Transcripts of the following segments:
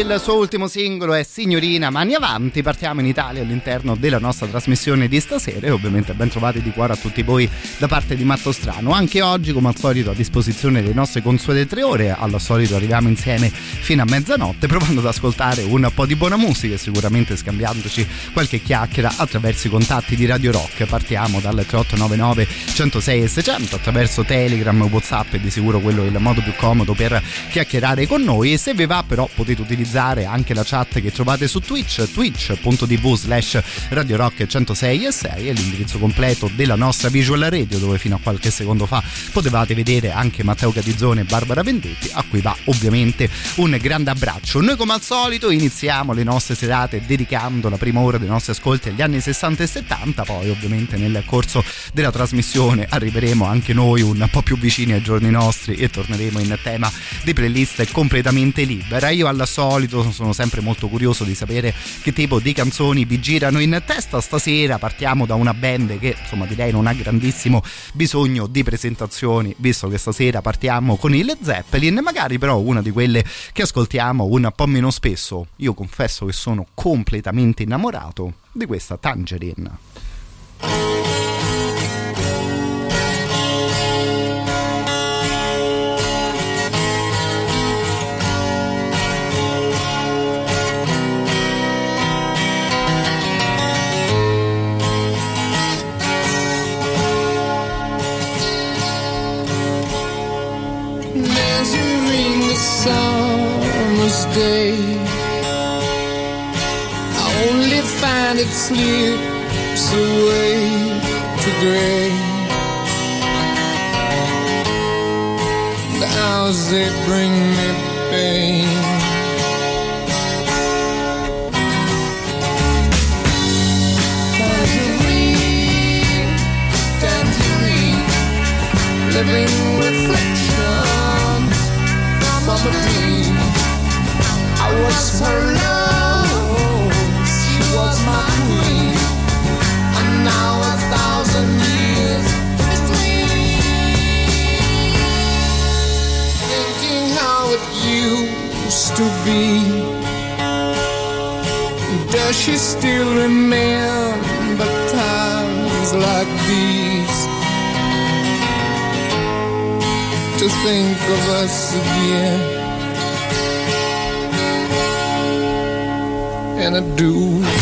Il suo ultimo singolo è Signorina Mani Avanti. Partiamo in Italia all'interno della nostra trasmissione di stasera e ovviamente ben trovati di cuore a tutti voi da parte di Matto Strano. Anche oggi, come al solito, a disposizione delle nostre consuete tre ore. Al solito arriviamo insieme fino a mezzanotte provando ad ascoltare un po' di buona musica e sicuramente scambiandoci qualche chiacchiera attraverso i contatti di Radio Rock. Partiamo dal 3899 106 e 600 attraverso Telegram, Whatsapp e di sicuro quello è il modo più comodo per chiacchierare con noi. E se vi va però potete utilizzare utilizzare anche la chat che trovate su Twitch, twitch.tv slash Radio Rock 106 e 6 è l'indirizzo completo della nostra visual radio dove fino a qualche secondo fa potevate vedere anche Matteo Catizzone e Barbara Vendetti a cui va ovviamente un grande abbraccio. Noi come al solito iniziamo le nostre serate dedicando la prima ora dei nostri ascolti agli anni 60 e 70, poi ovviamente nel corso della trasmissione arriveremo anche noi un po' più vicini ai giorni nostri e torneremo in tema di playlist completamente libera. Io alla solita solito sono sempre molto curioso di sapere che tipo di canzoni vi girano in testa. Stasera partiamo da una band che insomma direi non ha grandissimo bisogno di presentazioni, visto che stasera partiamo con il Zeppelin, magari però una di quelle che ascoltiamo un po' meno spesso. Io confesso che sono completamente innamorato di questa Tangerine. Summer's day. I only find it slips away to gray. The hours they bring me pain. Tangerine, tangerine, living reflection a. I was her love, she was my queen, and now a thousand years between. Thinking how it used to be. Does she still remember times like these? To think of us again. And I do.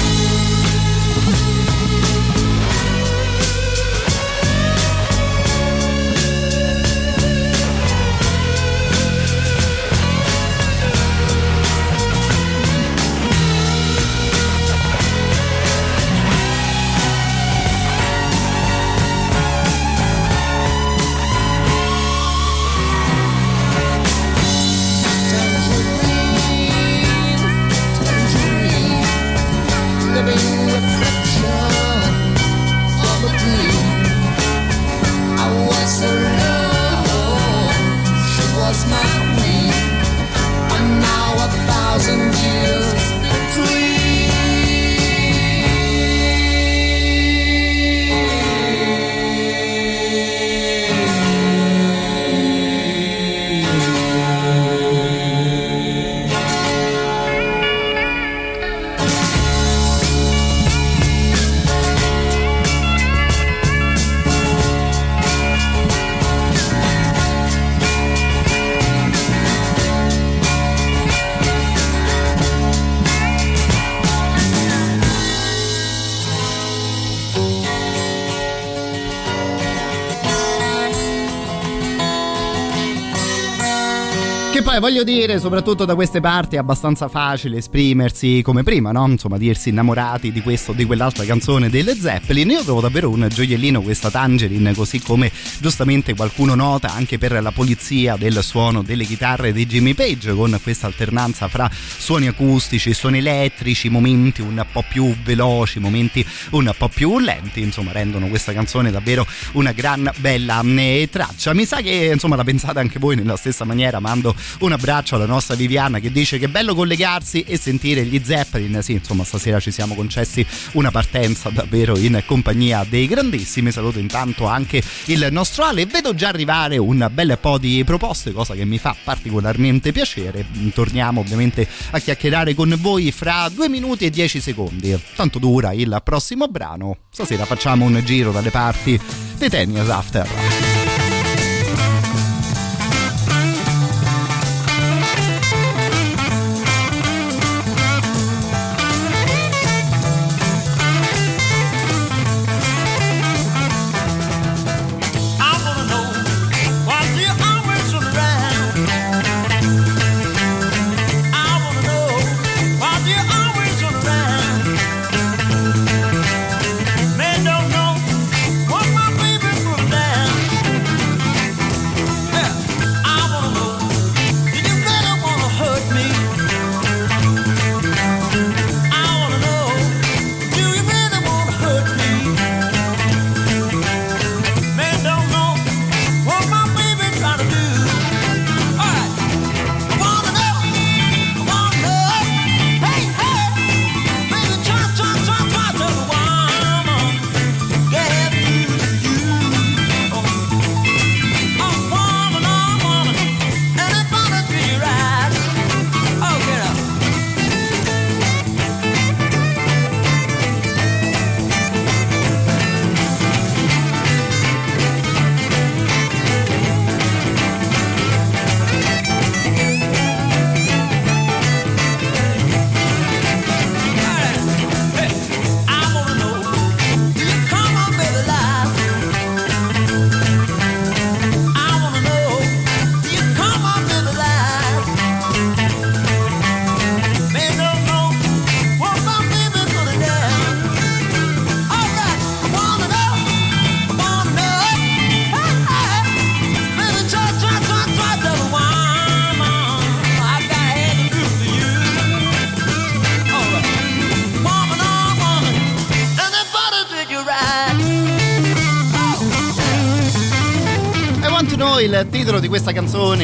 Poi voglio dire, soprattutto da queste parti è abbastanza facile esprimersi come prima, no? Insomma, dirsi innamorati di questo o di quell'altra canzone delle Zeppelin. Io trovo davvero un gioiellino questa Tangerine, così come giustamente qualcuno nota anche per la polizia del suono delle chitarre di Jimmy Page, con questa alternanza fra suoni acustici, suoni elettrici, momenti un po' più veloci, momenti un po' più lenti, insomma, rendono questa canzone davvero una gran bella eh, traccia. Mi sa che insomma la pensate anche voi nella stessa maniera, mando un abbraccio alla nostra Viviana che dice che è bello collegarsi e sentire gli Zeppelin. Sì, insomma, stasera ci siamo concessi una partenza davvero in compagnia dei grandissimi. Saluto intanto anche il nostro Ale. Vedo già arrivare un bel po' di proposte, cosa che mi fa particolarmente piacere. Torniamo ovviamente a chiacchierare con voi fra due minuti e dieci secondi. Tanto dura il prossimo brano. Stasera facciamo un giro dalle parti dei Tenias After.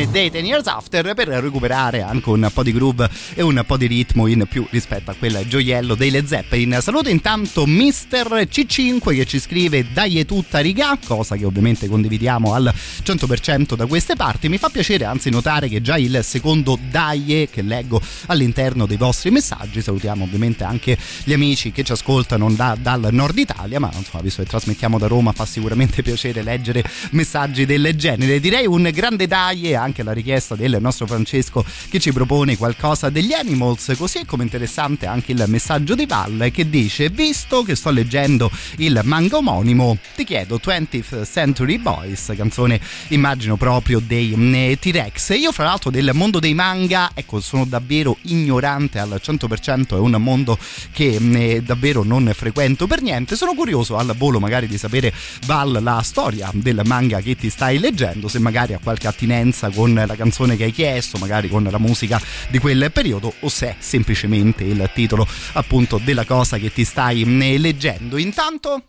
Canzone dei Ten Years After per recuperare anche un po' di groove e un po' di ritmo in più rispetto a quel gioiello dei Led Zeppelin. Saluto intanto Mister C5 che ci scrive dai tutta riga, cosa che ovviamente condividiamo al 100% da queste parti. Mi fa piacere anzi notare che già il secondo dai che leggo all'interno dei vostri messaggi, salutiamo ovviamente anche gli amici che ci ascoltano da, dal nord Italia, ma insomma visto che trasmettiamo da Roma fa sicuramente piacere leggere messaggi del genere. Direi un grande dai e anche la richiesta del nostro Francesco che ci propone qualcosa degli Animals, così come interessante anche il messaggio di Val che dice visto che sto leggendo il manga omonimo ti chiedo 20th Century Boys, canzone immagino proprio dei mm, T-Rex. Io fra l'altro del mondo dei manga, ecco, sono davvero ignorante al 100%, è un mondo che mm, davvero non frequento per niente. Sono curioso al volo magari di sapere Val la storia del manga che ti stai leggendo, se magari ha qualche attinenza con la canzone che hai chiesto, magari con la musica di quel periodo o se è semplicemente il titolo appunto della cosa che ti stai mm, leggendo. Intanto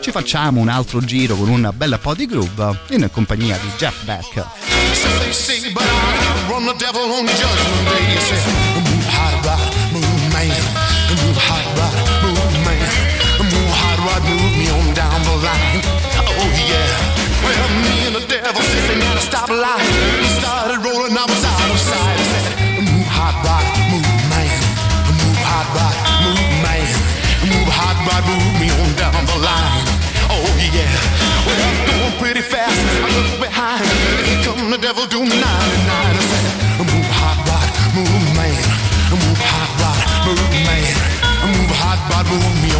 ci facciamo un altro giro con un bel po' di groove in compagnia di Jeff Beck. Oh yeah. Well, me and the devil sitting at a stoplight. Rod, move me on down the line. Oh yeah. Well, I'm going pretty fast. I look behind. Here come the devil doing 99. I said, move hot rod, move man. Move hot rod, move man. Move hot rod, move me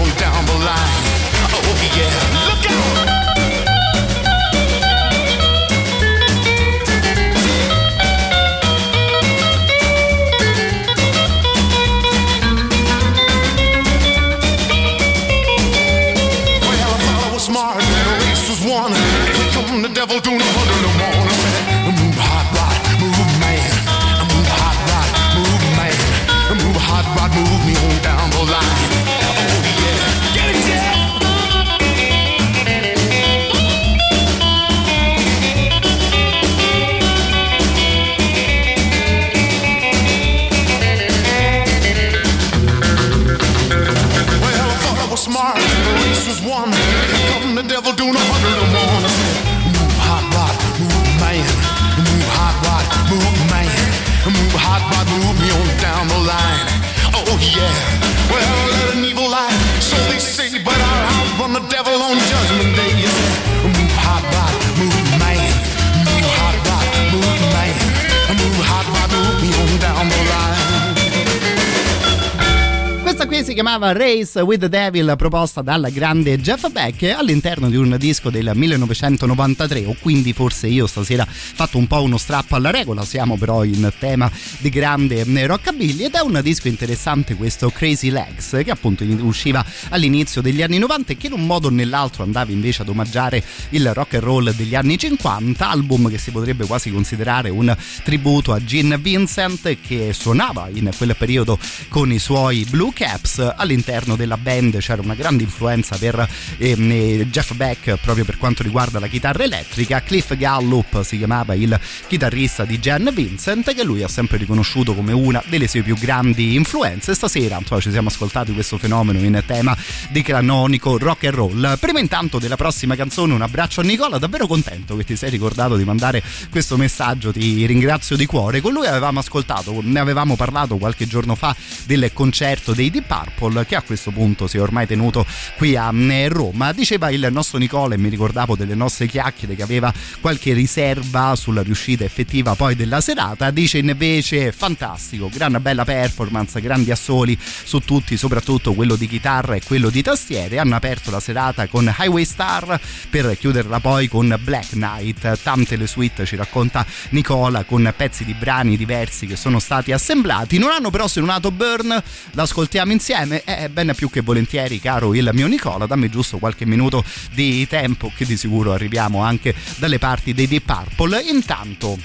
si chiamava Race with the Devil proposta dal grande Jeff Beck all'interno di un disco del 1993 o quindi forse io stasera ho fatto un po' uno strappo alla regola siamo però in tema di grande rockabilly ed è un disco interessante questo Crazy Legs che appunto usciva all'inizio degli anni 90 e che in un modo o nell'altro andava invece ad omaggiare il rock and roll degli anni 50 album che si potrebbe quasi considerare un tributo a Gene Vincent che suonava in quel periodo con i suoi Blue Caps all'interno della band. C'era una grande influenza per ehm, eh, Jeff Beck proprio per quanto riguarda la chitarra elettrica. Cliff Gallup si chiamava il chitarrista di Jen Vincent che lui ha sempre riconosciuto come una delle sue più grandi influenze. Stasera insomma, ci siamo ascoltati questo fenomeno in tema di canonico rock and roll. Prima intanto della prossima canzone un abbraccio a Nicola. Davvero contento che ti sei ricordato di mandare questo messaggio. Ti ringrazio di cuore. Con lui avevamo ascoltato ne avevamo parlato qualche giorno fa del concerto dei Deep Purple che a questo punto si è ormai tenuto qui a eh, Roma. Diceva il nostro Nicola e mi ricordavo delle nostre chiacchiere che aveva qualche riserva sulla riuscita effettiva poi della serata. Dice invece fantastico gran bella performance grandi assoli su tutti soprattutto quello di chitarra e quello di tastiere. Hanno aperto la serata con Highway Star per chiuderla poi con Black Knight. Tante le suite ci racconta Nicola con pezzi di brani diversi che sono stati assemblati. Non hanno però suonato Burn l'ascoltiamo insieme è ben più che volentieri caro il mio Nicola dammi giusto qualche minuto di tempo che di sicuro arriviamo anche dalle parti dei Deep Purple intanto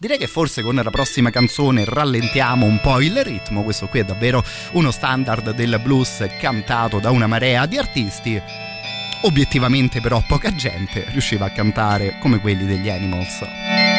Direi che forse con la prossima canzone rallentiamo un po' il ritmo, questo qui è davvero uno standard del blues cantato da una marea di artisti. Obiettivamente però poca gente riusciva a cantare come quelli degli Animals.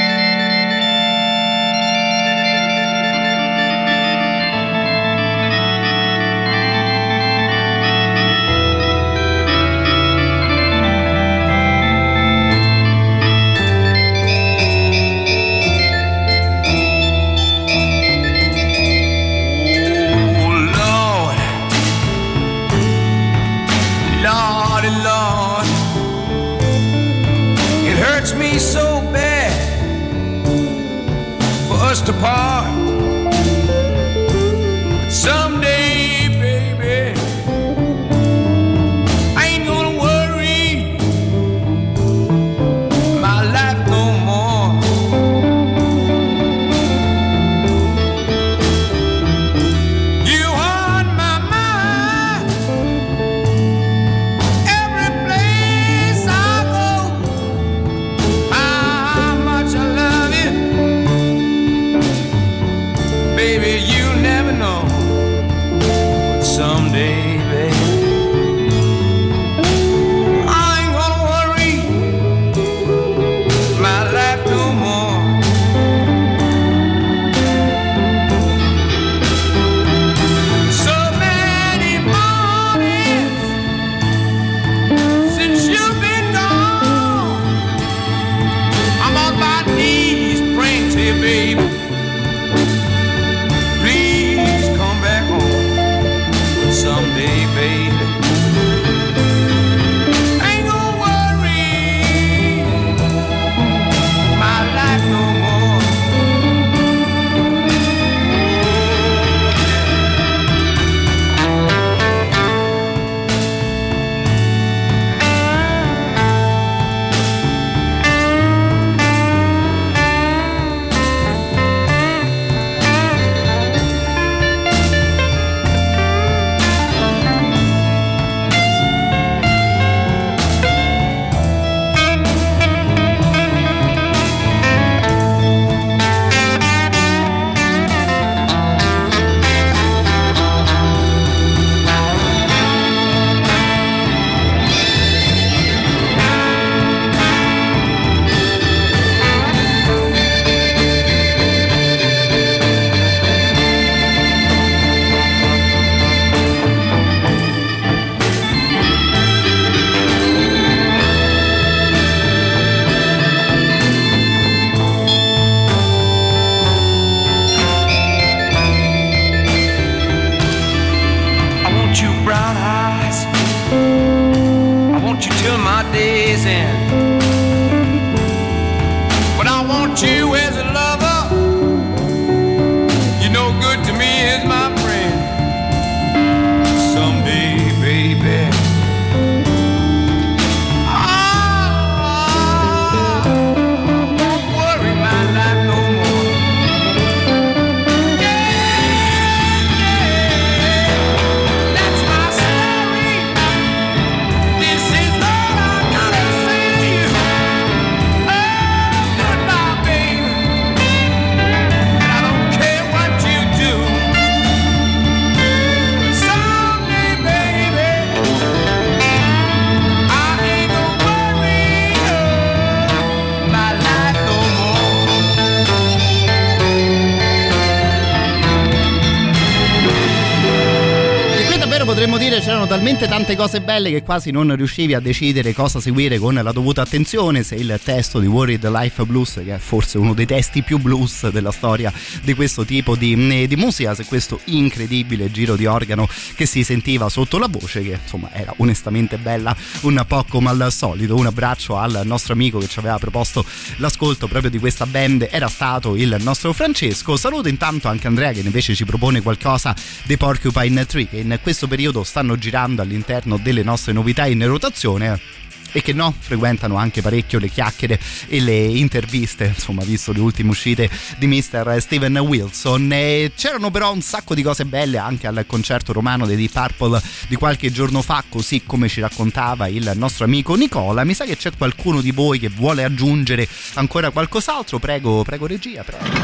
Talmente tante cose belle che quasi non riuscivi a decidere cosa seguire con la dovuta attenzione, se il testo di Worried Life Blues, che è forse uno dei testi più blues della storia di questo tipo di, di musica, se questo incredibile giro di organo che si sentiva sotto la voce, che insomma era onestamente bella, un po' come al solito. Un abbraccio al nostro amico che ci aveva proposto l'ascolto proprio di questa band, era stato il nostro Francesco. Saluto intanto anche Andrea che invece ci propone qualcosa dei Porcupine Tree, che in questo periodo stanno girando all'interno delle nostre novità in rotazione e che no, frequentano anche parecchio le chiacchiere e le interviste, insomma, visto le ultime uscite di Mr. Steven Wilson. E c'erano però un sacco di cose belle anche al concerto romano dei Deep Purple di qualche giorno fa, così come ci raccontava il nostro amico Nicola. Mi sa che c'è qualcuno di voi che vuole aggiungere ancora qualcos'altro? Prego, prego regia, prego.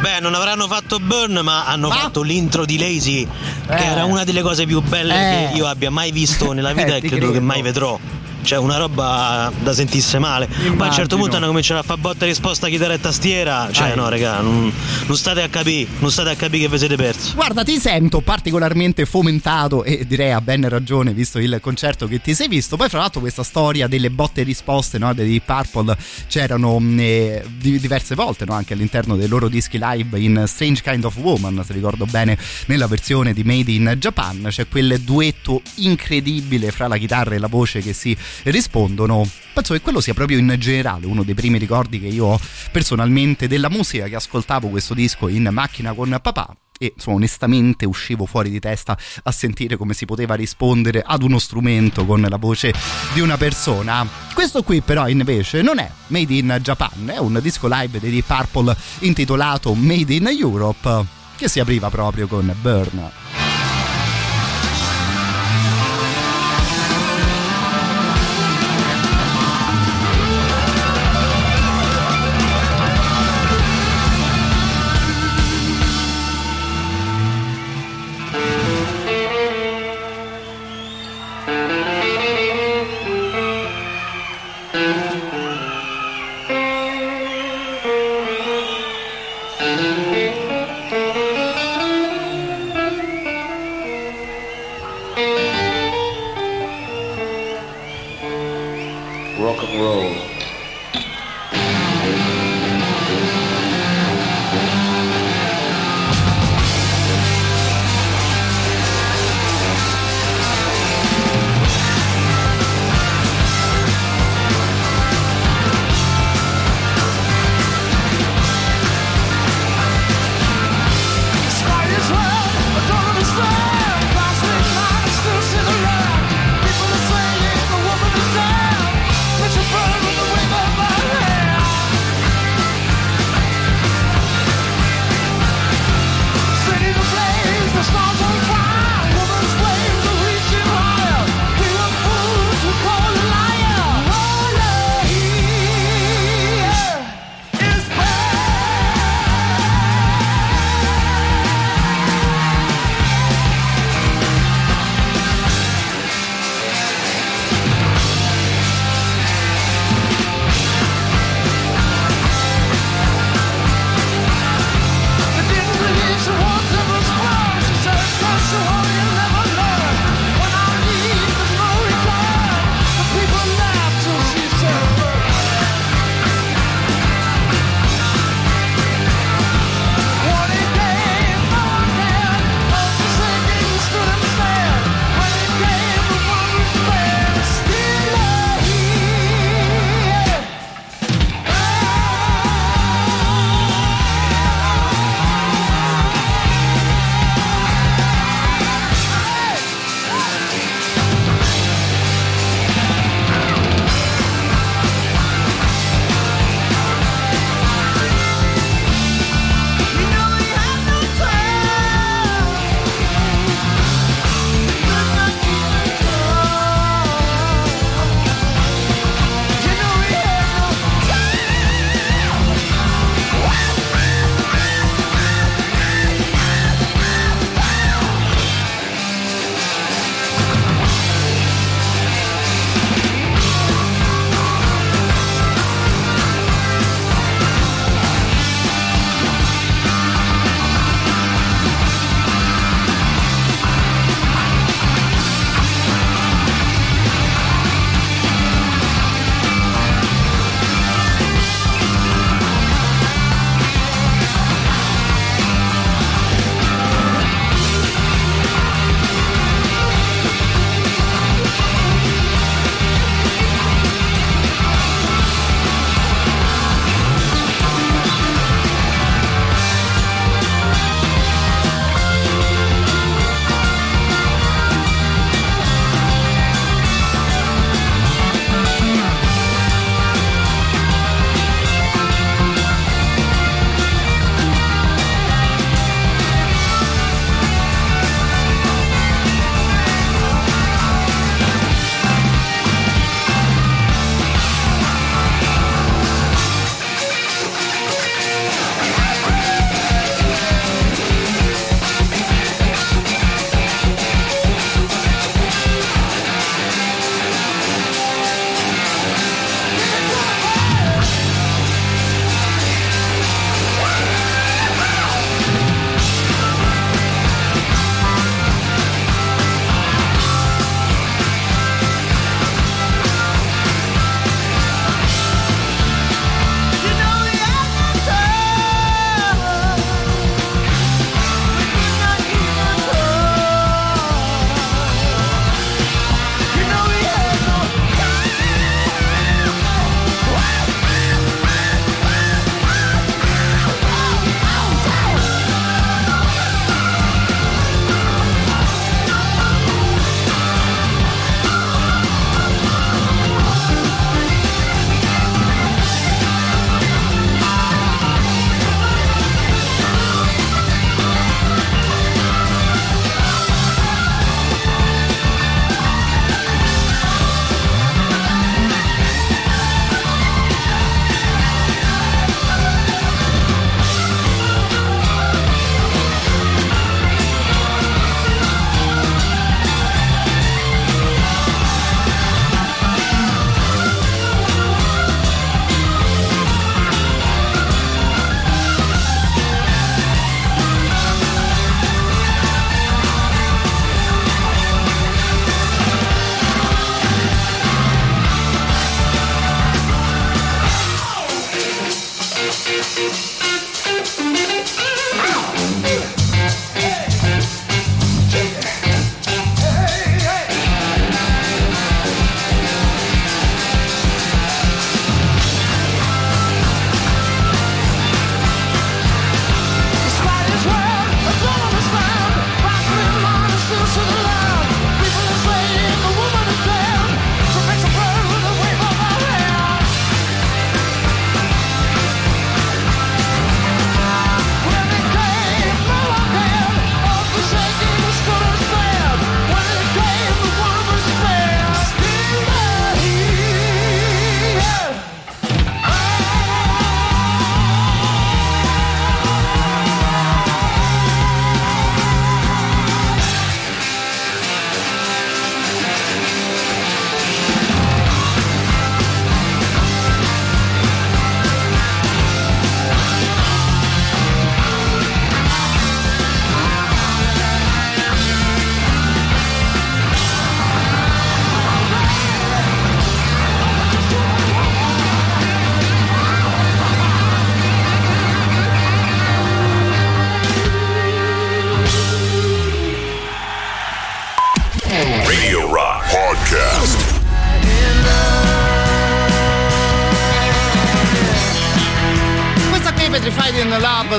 Beh, non avranno fatto Burn, ma hanno Ah. fatto l'intro di Lazy, che Eh. era una delle cose più belle Eh. che io abbia mai visto nella vita Eh, e ti credo che credo. mai vedrò. Cioè, una roba da sentirsi male. Poi a un certo Immagino. punto hanno cominciato a fare botta e risposta chitarra e tastiera. Cioè, Ah, no, raga, non, non state a capire, non state a capire che vi siete persi. Guarda, ti sento particolarmente fomentato e direi a ben ragione visto il concerto che ti sei visto. Poi, fra l'altro, questa storia delle botte e risposte no, dei Purple c'erano mh, eh, di- diverse volte no, anche all'interno dei loro dischi live in Strange Kind of Woman, se ricordo bene, nella versione di Made in Japan. C'è quel duetto incredibile fra la chitarra e la voce che si rispondono. Penso che quello sia proprio in generale uno dei primi ricordi che io ho personalmente della musica che ascoltavo questo disco in macchina con papà e insomma, onestamente uscivo fuori di testa a sentire come si poteva rispondere ad uno strumento con la voce di una persona. Questo qui però invece non è Made in Japan, è un disco live dei Deep Purple intitolato Made in Europe che si apriva proprio con Burn.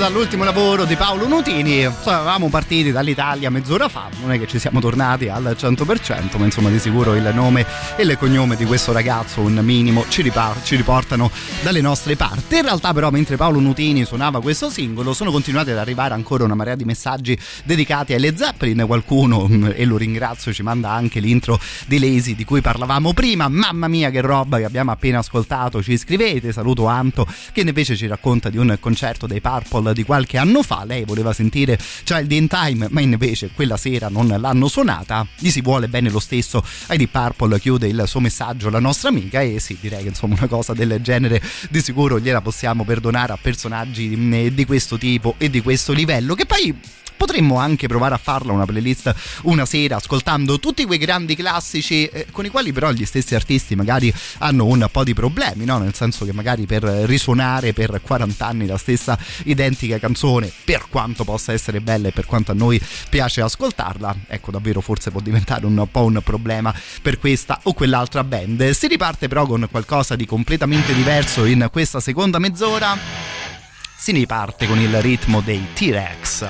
Love dall'ultimo lavoro di Paolo Nutini. Insomma, eravamo partiti dall'Italia mezz'ora fa, non è che ci siamo tornati al 100%, ma insomma di sicuro il nome e il cognome di questo ragazzo, un minimo, ci, ripar- ci riportano dalle nostre parti. In realtà però mentre Paolo Nutini suonava questo singolo sono continuati ad arrivare ancora una marea di messaggi dedicati alle Zeppelin. Qualcuno, mm, e lo ringrazio, ci manda anche l'intro di Lazy di cui parlavamo prima. Mamma mia che roba che abbiamo appena ascoltato, ci scrivete. Saluto Anto che invece ci racconta di un concerto dei Purple di qualche anno fa. Lei voleva sentire Child in Time, ma invece quella sera non l'hanno suonata. Gli si vuole bene lo stesso. Deep Purple chiude il suo messaggio la nostra amica e sì, direi che insomma una cosa del genere di sicuro gliela possiamo perdonare a personaggi di, di questo tipo e di questo livello che poi potremmo anche provare a farla una playlist una sera ascoltando tutti quei grandi classici eh, con i quali però gli stessi artisti magari hanno un po' di problemi, no? nel senso che magari per risuonare per 40 anni la stessa identica canzone, per quanto possa essere bella e per quanto a noi piace ascoltarla, ecco davvero forse può diventare un po' un problema per questa o quell'altra band. Si riparte però con qualcosa di completamente diverso in questa seconda mezz'ora si riparte con il ritmo dei T-Rex.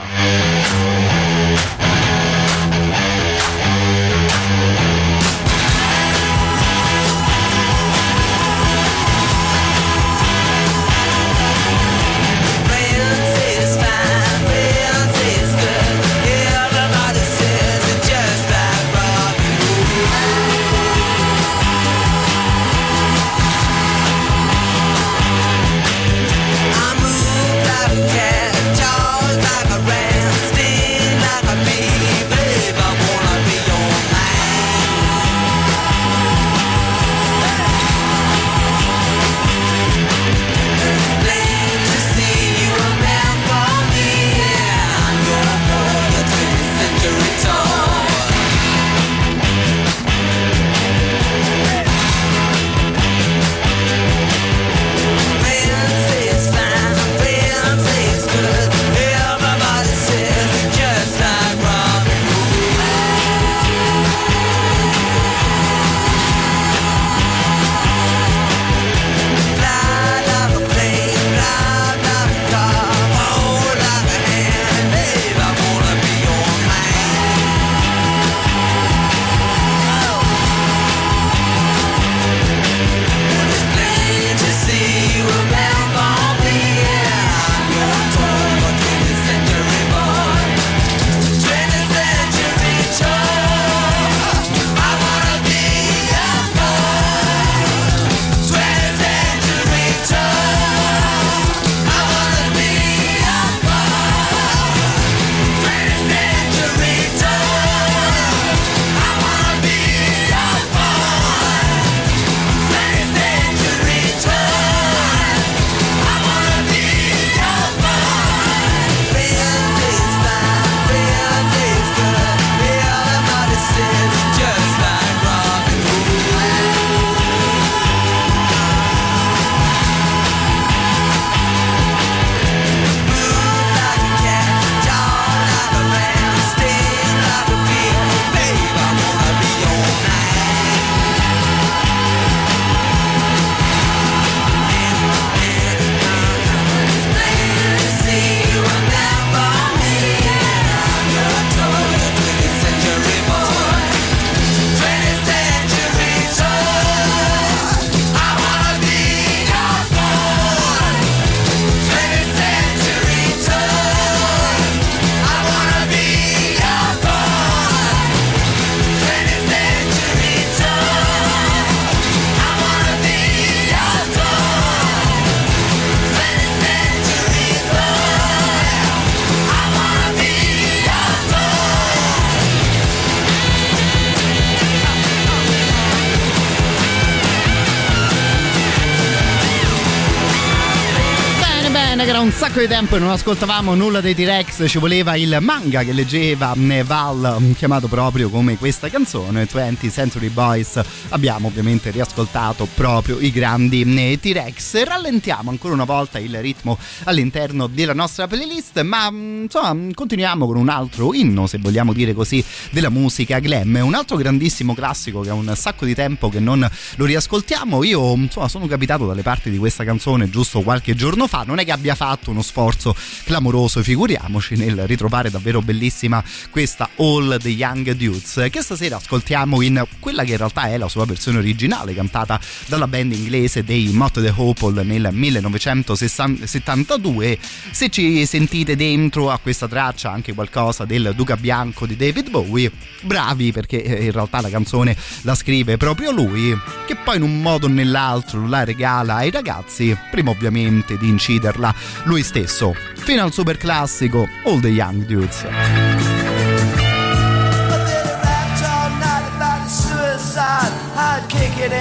Sacco di tempo e non ascoltavamo nulla dei T-Rex, ci voleva il manga che leggeva Val, chiamato proprio come questa canzone, 20 Century Boys. Abbiamo ovviamente riascoltato proprio i grandi T-Rex. Rallentiamo ancora una volta il ritmo all'interno della nostra playlist, ma insomma continuiamo con un altro inno, se vogliamo dire così, della musica glam. Un altro grandissimo classico che è un sacco di tempo che non lo riascoltiamo. Io insomma sono capitato dalle parti di questa canzone giusto qualche giorno fa, non è che abbia fatto uno sforzo clamoroso, figuriamoci nel ritrovare davvero bellissima questa All the Young Dudes che stasera ascoltiamo in quella che in realtà è la sua versione originale cantata dalla band inglese dei Mott the Hopple nel 1972 se ci sentite dentro a questa traccia anche qualcosa del Duca Bianco di David Bowie bravi perché eh, in realtà la canzone la scrive proprio lui che poi in un modo o nell'altro la regala ai ragazzi prima ovviamente di inciderla lui stesso fino al super classico All the Young Dudes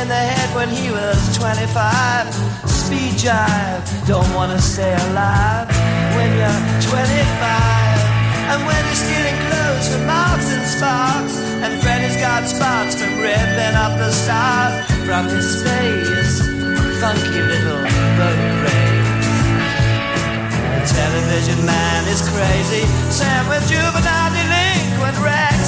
in the head when he was 25. Speed jive, don't wanna stay alive when you're 25. And when stealing clothes from Marks and Sparks, and Freddy's got spots from ripping off the stars from his face. Funky little boat race. Television man is crazy, Sam with juvenile delinquent Rex.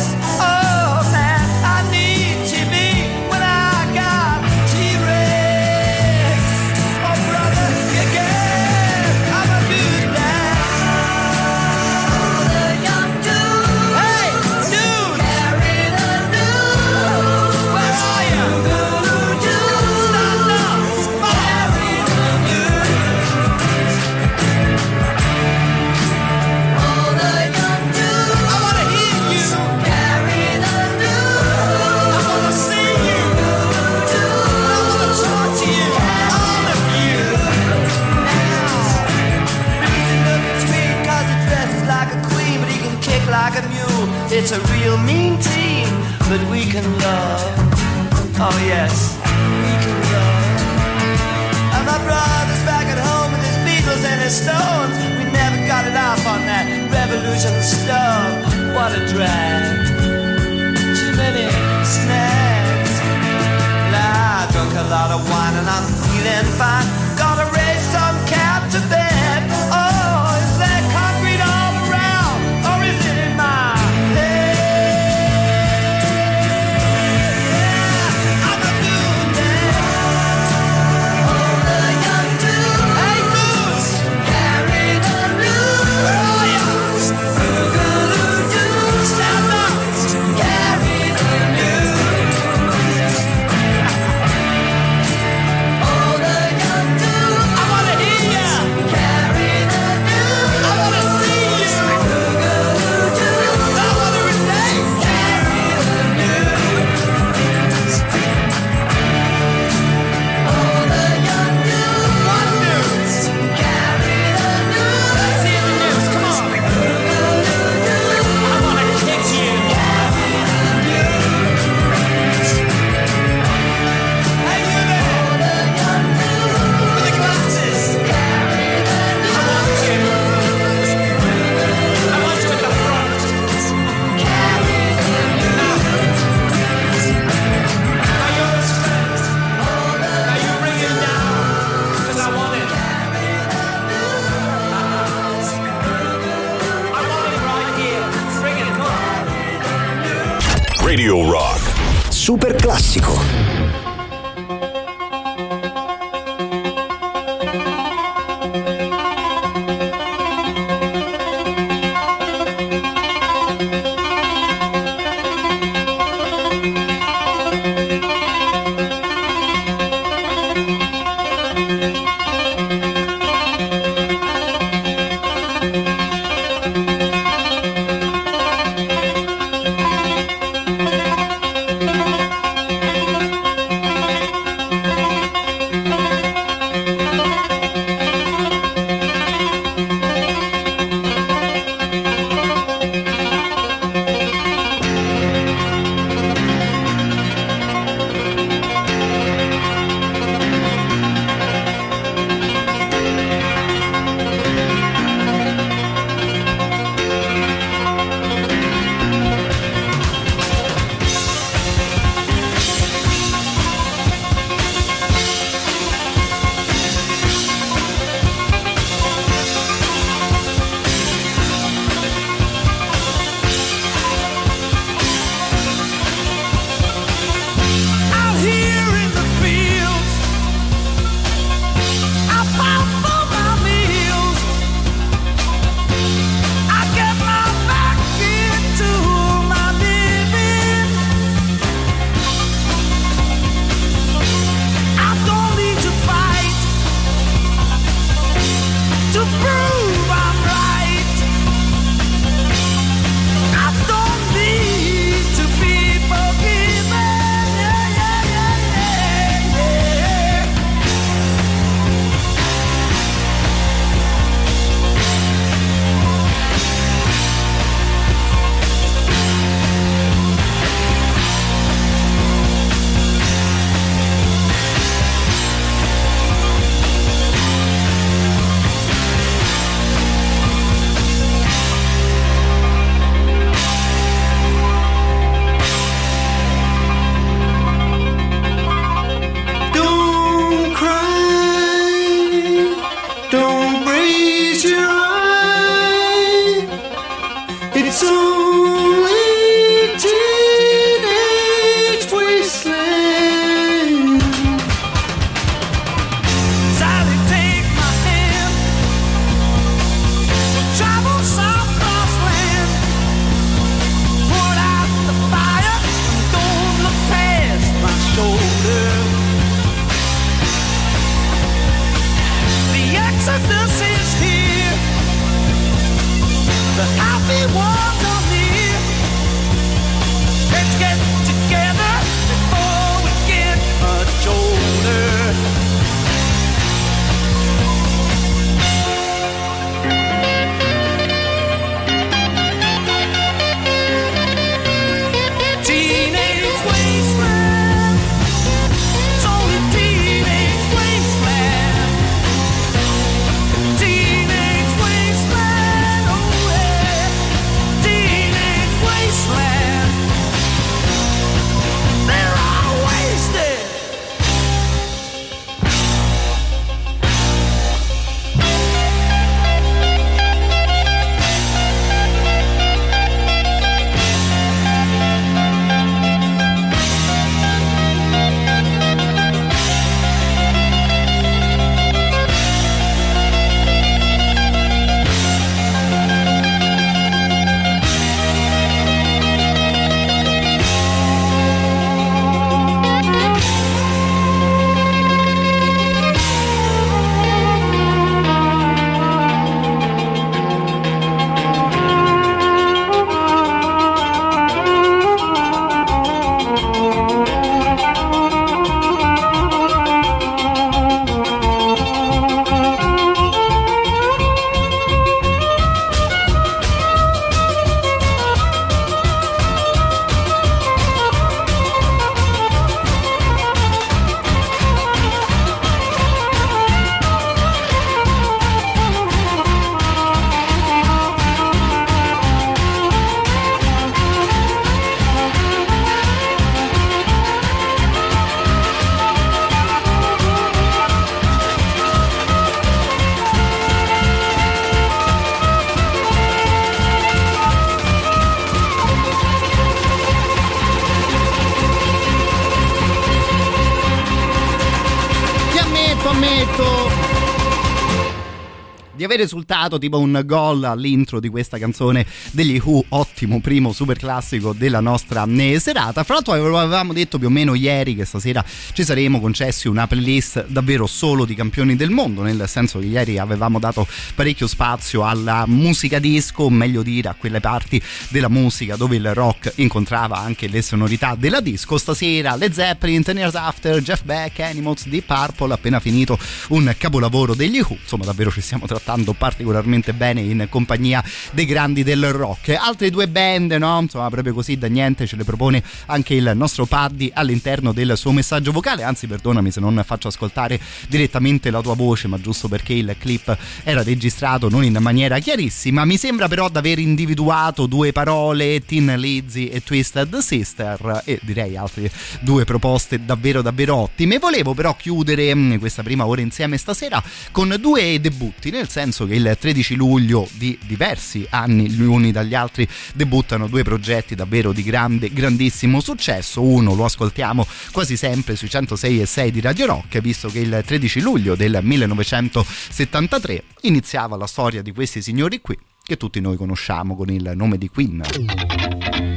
Tipo un gol all'intro di questa canzone degli Who, ottimo primo super classico della nostra eh, serata. Fra l'altro avevamo detto più o meno ieri che stasera ci saremo concessi una playlist davvero solo di campioni del mondo, nel senso che ieri avevamo dato parecchio spazio alla musica disco, o meglio dire a quelle parti della musica dove il rock incontrava anche le sonorità della disco. Stasera Led Zeppelin, Ten Years After, Jeff Beck, Animals, Deep Purple, appena finito un capolavoro degli Who, insomma davvero ci stiamo trattando particolarmente bene in compagnia dei grandi del rock. Altre due band, no? Insomma, proprio così da niente ce le propone anche il nostro Paddy all'interno del suo messaggio vocale. Anzi, perdonami se non faccio ascoltare direttamente la tua voce, ma giusto perché il clip era registrato non in maniera chiarissima. Mi sembra però di aver individuato due parole, Tin Lizzy e Twisted Sister, e direi altre due proposte davvero davvero ottime. Volevo però chiudere mm, questa prima ora insieme stasera con due debutti, nel senso che il 13 luglio di diversi anni gli uni dagli altri debuttano due progetti davvero di grande, grandissimo successo. Uno lo ascoltiamo quasi sempre sui 106 e 6 di Radio Rock, visto che il 13 luglio del 1973 iniziava la storia di questi signori qui che tutti noi conosciamo con il nome di Queen.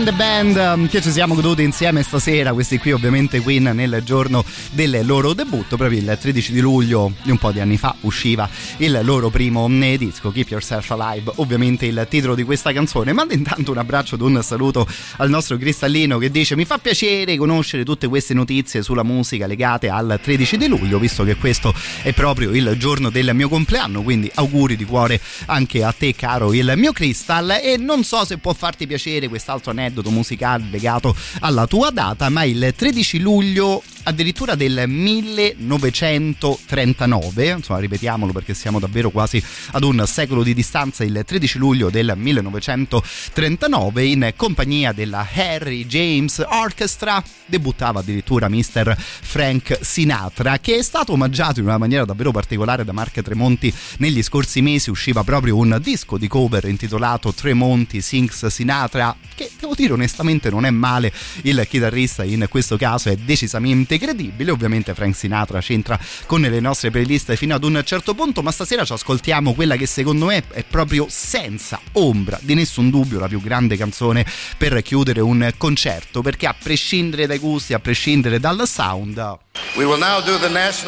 Grande band um, che ci siamo goduti insieme stasera, questi qui ovviamente Queen nel giorno del loro debutto, proprio il 13 di luglio di un po' di anni fa usciva il loro primo eh, disco, Keep Yourself Alive, ovviamente il titolo di questa canzone. Manda intanto un abbraccio ed un saluto al nostro Cristallino che dice mi fa piacere conoscere tutte queste notizie sulla musica legate al 13 di luglio, visto che questo è proprio il giorno del mio compleanno, quindi auguri di cuore anche a te caro il mio Crystal e non so se può farti piacere quest'altro aneddoto musicale legato alla tua data, ma il 13 luglio addirittura del 1939, insomma ripetiamolo perché siamo davvero quasi ad un secolo di distanza, il 13 luglio del 1939 in compagnia della Harry James Orchestra debuttava addirittura Mr. Frank Sinatra che è stato omaggiato in una maniera davvero particolare da Mark Tremonti negli scorsi mesi usciva proprio un disco di cover intitolato Tremonti Sings Sinatra che devo dire onestamente non è male il chitarrista in questo caso è decisamente credibile ovviamente Frank Sinatra c'entra con le nostre playlist fino ad un certo punto ma stasera ci ascoltiamo quella che secondo me è proprio senza ombra di nessun dubbio la più grande canzone per chiudere un concerto perché a prescindere dai gusti a prescindere dal sound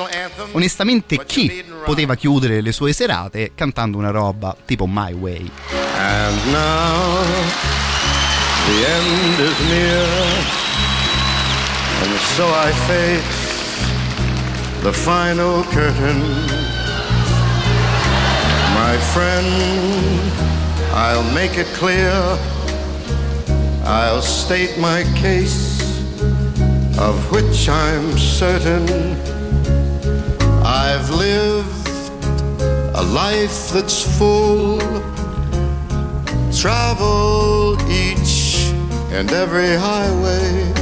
anthem. onestamente chi poteva chiudere le sue serate cantando una roba tipo My Way? And now the end is near, and so I face the final curtain. My friend, I'll make it clear, I'll state my case, of which I'm certain. I've lived a life that's full traveled each and every highway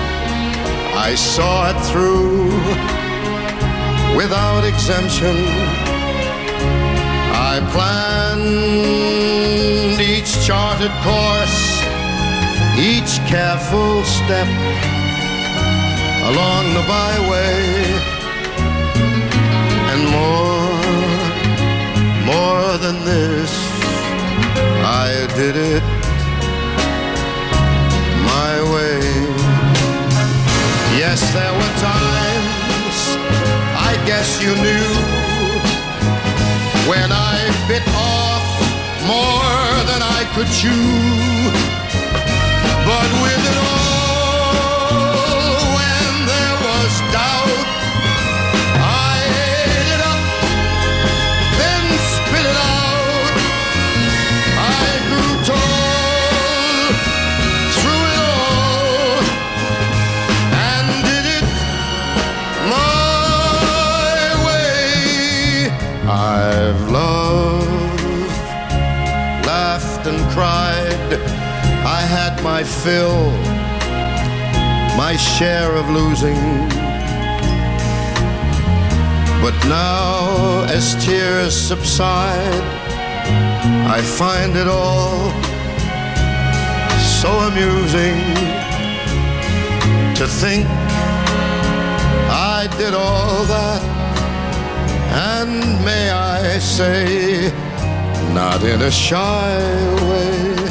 I saw it through without exemption. I planned each charted course, each careful step along the byway, and more, more than this, I did it my way. Yes, there were times, I guess you knew, when I bit off more than I could chew. But with it all, my fill, my share of losing. But now, as tears subside, I find it all so amusing to think I did all that, and may I say, not in a shy way.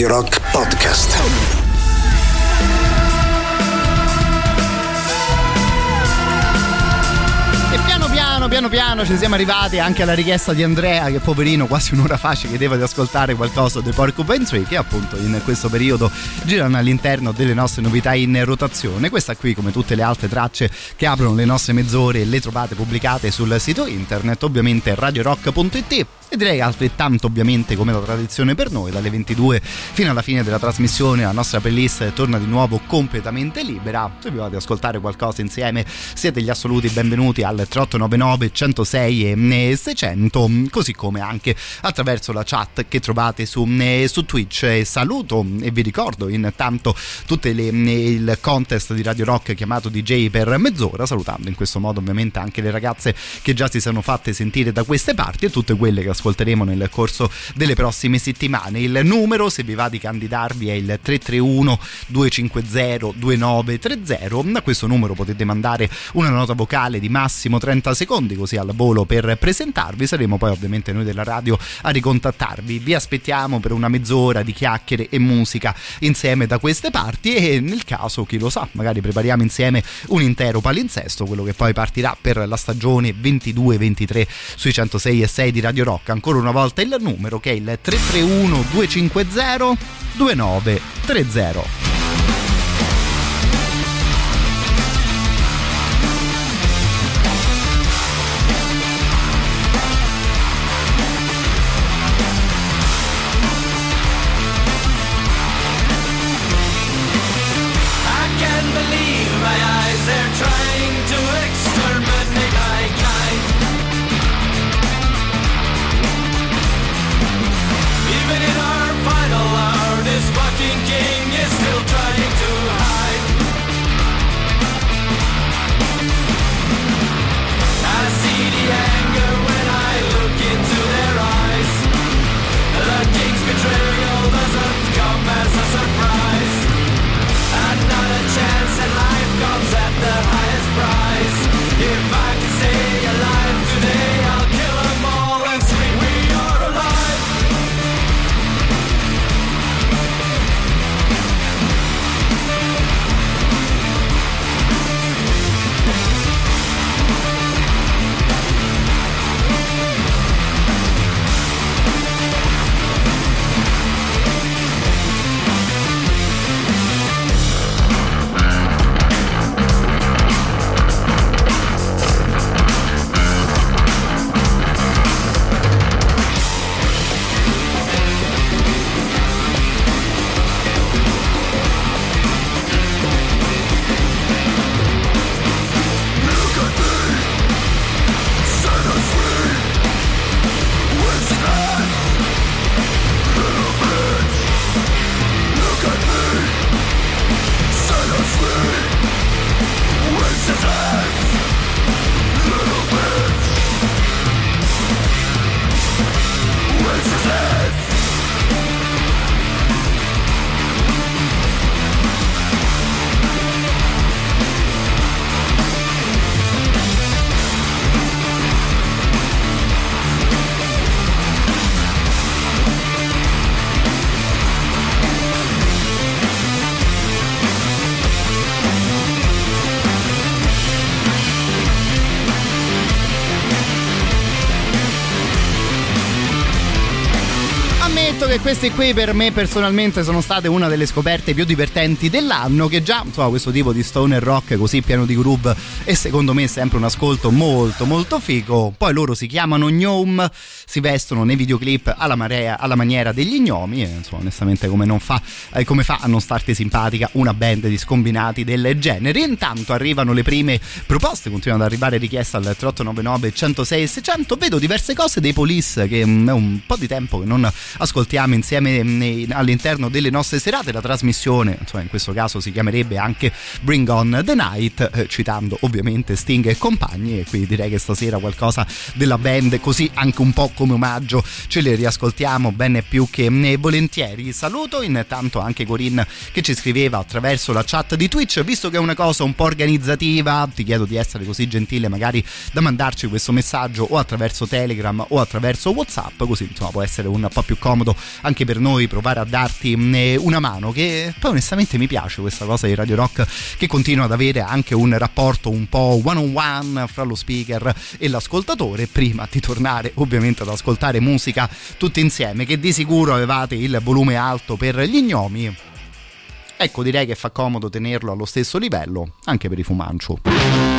Radio Rock Podcast. Piano, piano ci siamo arrivati anche alla richiesta di Andrea che poverino quasi un'ora fa ci chiedeva di ascoltare qualcosa dei Porcupine Tree che appunto in questo periodo girano all'interno delle nostre novità in rotazione. Questa qui come tutte le altre tracce che aprono le nostre mezz'ore le trovate pubblicate sul sito internet ovviamente radiorock.it e direi altrettanto ovviamente come la tradizione per noi dalle 22 fino alla fine della trasmissione la nostra playlist torna di nuovo completamente libera se vi volete ascoltare qualcosa insieme siete gli assoluti benvenuti al 3899 106 e 600 così come anche attraverso la chat che trovate su, eh, su Twitch saluto e vi ricordo intanto tutte le, il contest di Radio Rock chiamato DJ per mezz'ora salutando in questo modo ovviamente anche le ragazze che già si sono fatte sentire da queste parti e tutte quelle che ascolteremo nel corso delle prossime settimane. Il numero, se vi va di candidarvi, è il 331 250 2930. A questo numero potete mandare una nota vocale di massimo 30 secondi, così al volo per presentarvi. Saremo poi ovviamente noi della radio a ricontattarvi. Vi aspettiamo per una mezz'ora di chiacchiere e musica insieme da queste parti e nel caso, chi lo sa, magari prepariamo insieme un intero palinsesto, quello che poi partirà per la stagione 22-23 sui 106 e 6 di Radio Rock ancora una volta il numero che è il 331 250 2930. Queste qui per me personalmente sono state una delle scoperte più divertenti dell'anno che già insomma questo tipo di stoner rock così pieno di groove e secondo me è sempre un ascolto molto molto figo. Poi loro si chiamano Gnome si vestono nei videoclip alla, marea, alla maniera degli gnomi e insomma onestamente come, fa, eh, come fa a non starti simpatica una band di scombinati del genere? Intanto arrivano le prime proposte continuano ad arrivare richieste al 3899 106 600 vedo diverse cose dei Police che mm, è un po' di tempo che non ascoltiamo insieme mm, all'interno delle nostre serate. La trasmissione, insomma, in questo caso si chiamerebbe anche Bring On the Night, eh, citando ovviamente Sting e compagni. E quindi direi che stasera qualcosa della band, così anche un po' come omaggio, ce le riascoltiamo bene più che mm, volentieri. Saluto intanto anche Corinne che ci scriveva attraverso la chat di Twitch, visto che è una cosa un po' organizzativa, ti chiedo di essere così gentile magari da mandarci questo messaggio o attraverso Telegram o attraverso WhatsApp, così insomma può essere un po' più comodo anche per noi provare a darti mm, una mano che poi onestamente mi piace questa cosa di Radio Rock che continua ad avere anche un rapporto un po' one on one fra lo speaker e l'ascoltatore. Prima di tornare ovviamente ad ascoltare musica tutti insieme che di sicuro avevate il volume alto per gli gnomi. Ecco direi che fa comodo tenerlo allo stesso livello anche per i fumancio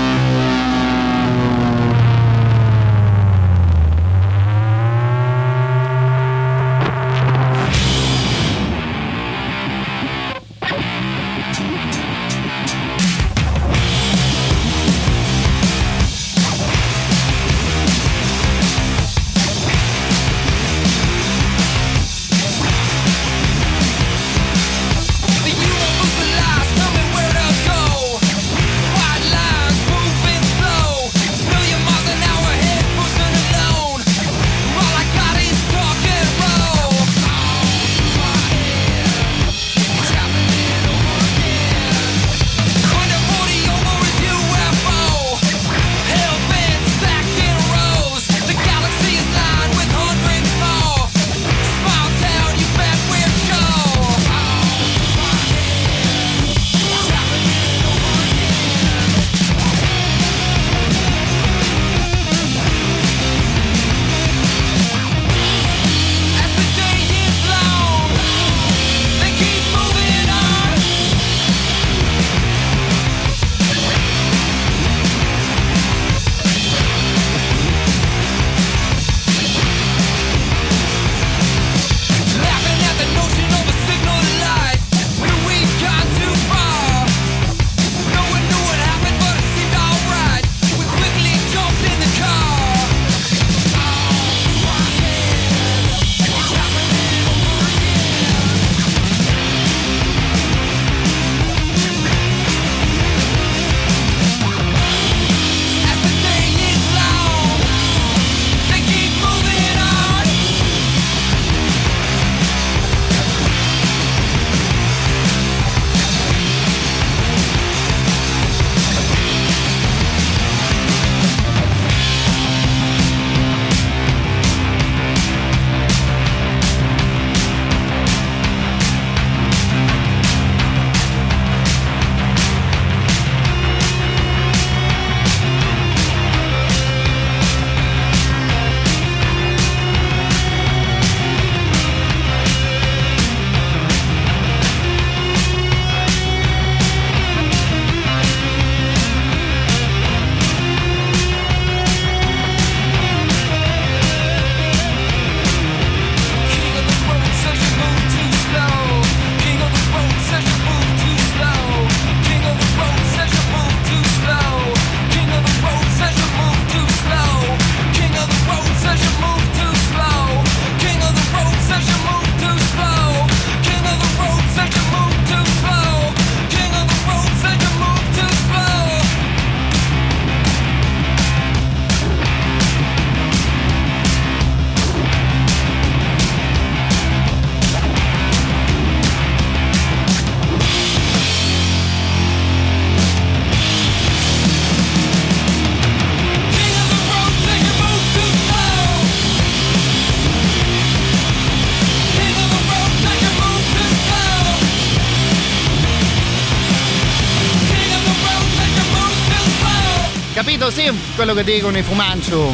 quello che dicono i fumancio.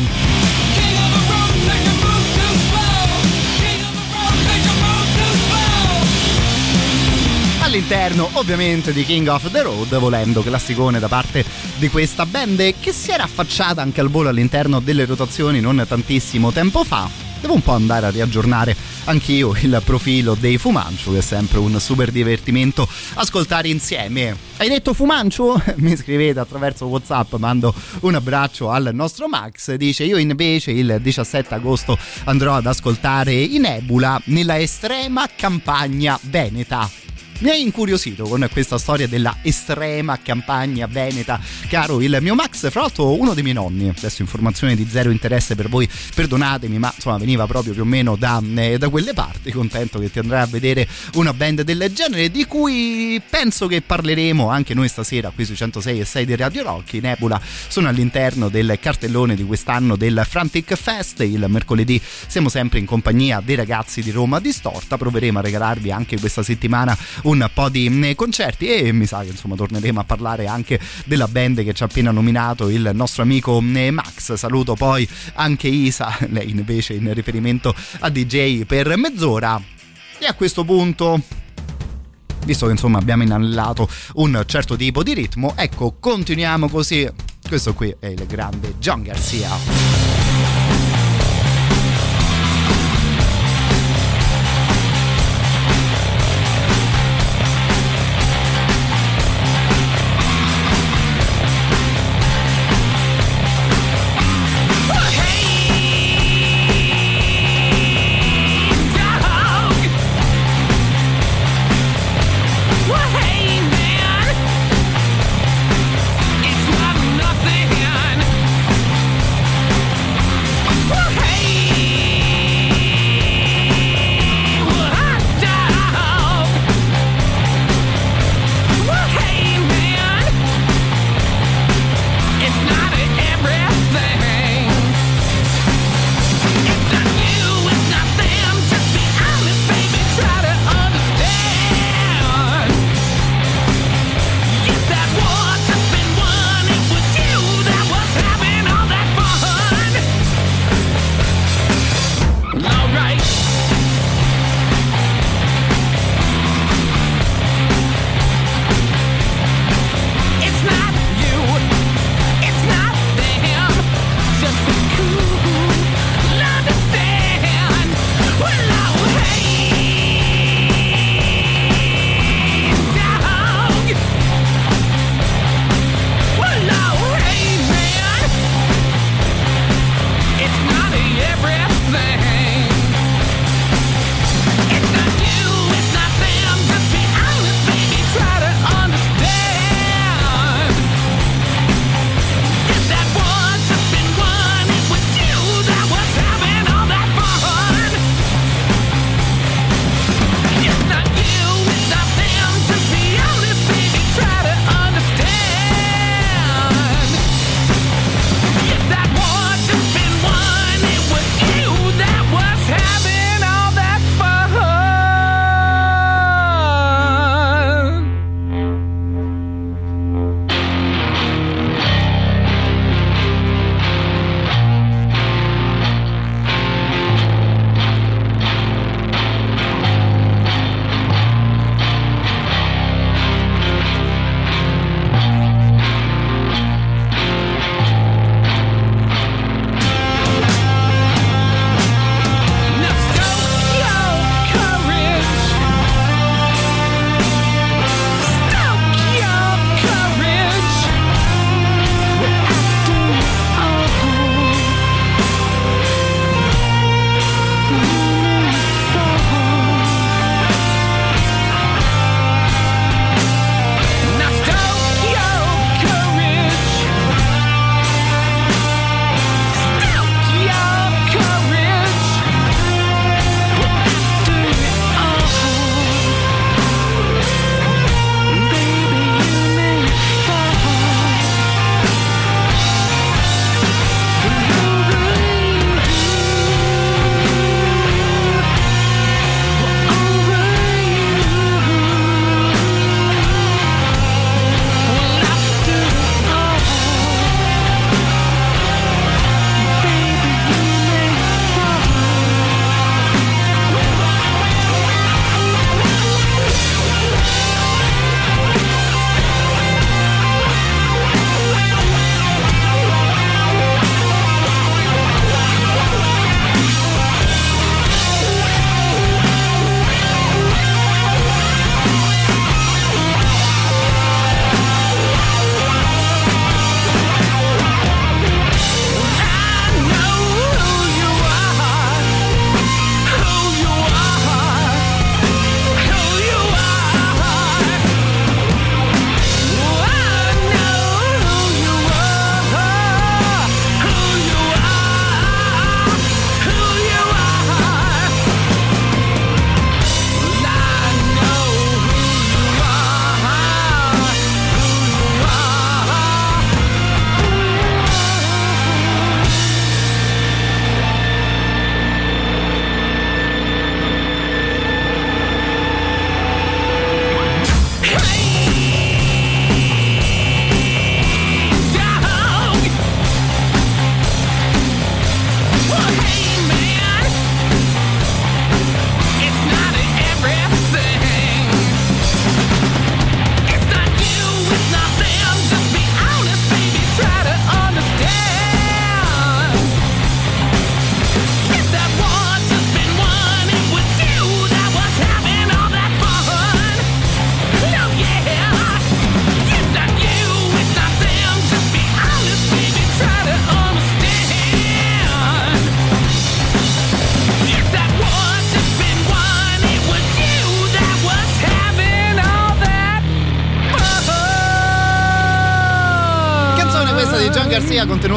all'interno ovviamente di King of the Road, volendo classicone da parte di questa band che si era affacciata anche al volo all'interno delle rotazioni non tantissimo tempo fa. Devo un po' andare a riaggiornare anch'io il profilo dei Fumancio, che è sempre un super divertimento ascoltare insieme. Hai detto Fumancio? Mi scrivete attraverso WhatsApp, mando un abbraccio al nostro Max. Dice: Io invece il 17 agosto andrò ad ascoltare i Nebula nella estrema campagna veneta mi hai incuriosito con questa storia della estrema campagna veneta, caro il mio Max, fra l'altro uno dei miei nonni, adesso informazione di zero interesse per voi, perdonatemi, ma insomma veniva proprio più o meno da, eh, da quelle parti, contento che ti andrai a vedere una band del genere di cui penso che parleremo anche noi stasera qui sui 106 e 6 di Radio Rock, i Nebula sono all'interno del cartellone di quest'anno del Frantic Fest, il mercoledì siamo sempre in compagnia dei ragazzi di Roma Distorta, proveremo a regalarvi anche questa settimana un po' di mm, concerti e mi sa che insomma torneremo a parlare anche della band che ci ha appena nominato il nostro amico mm, Max. Saluto poi anche Isa, lei invece in riferimento a DJ per mezz'ora. E a questo punto visto che insomma abbiamo inanellato un certo tipo di ritmo, ecco, continuiamo così. Questo qui è il grande John Garcia.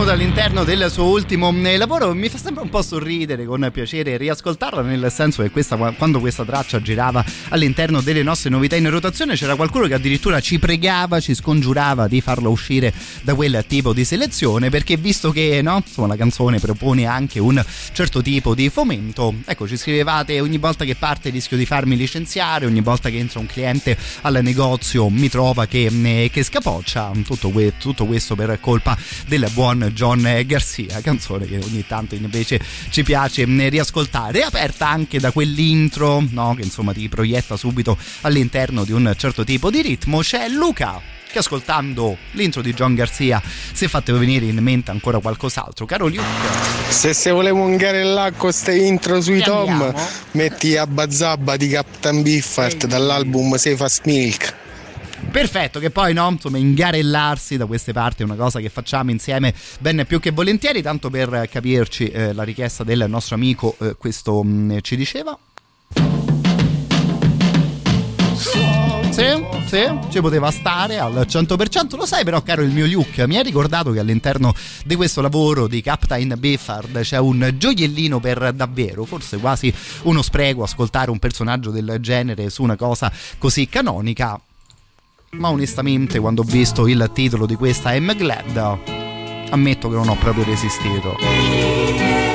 Garcia contenuta all'interno del suo ultimo eh, lavoro mi fa sempre un po' sorridere con piacere riascoltarla nel senso che questa, quando questa traccia girava all'interno delle nostre novità in rotazione c'era qualcuno che addirittura ci pregava, ci scongiurava di farla uscire da quel tipo di selezione perché visto che no, insomma, la canzone propone anche un certo tipo di fomento ecco ci scrivevate ogni volta che parte rischio di farmi licenziare ogni volta che entra un cliente al negozio mi trova che, eh, che scapoccia tutto, tutto questo per colpa del buon John Garcia, canzone che ogni tanto invece ci piace riascoltare, è aperta anche da quell'intro no? che insomma ti proietta subito all'interno di un certo tipo di ritmo. C'è Luca che ascoltando l'intro di John Garcia si è fatto venire in mente ancora qualcos'altro. Caro Luke. Se se volevo ingarellare con queste intro sui. Tom, metti Abba Zabba di Captain Biffart dall'album Sefas Milk. Perfetto, che poi no, insomma, ingarellarsi da queste parti è una cosa che facciamo insieme ben più che volentieri, tanto per capirci eh, la richiesta del nostro amico eh, questo mh, ci diceva. Sì, sì, ci poteva stare al 100%. Lo sai, però, caro il mio Luke, mi hai ricordato che all'interno di questo lavoro di Captain Biffard c'è un gioiellino per davvero, forse quasi uno spreco ascoltare un personaggio del genere su una cosa così canonica. Ma onestamente, quando ho visto il titolo di questa I'm Glad, ammetto che non ho proprio resistito.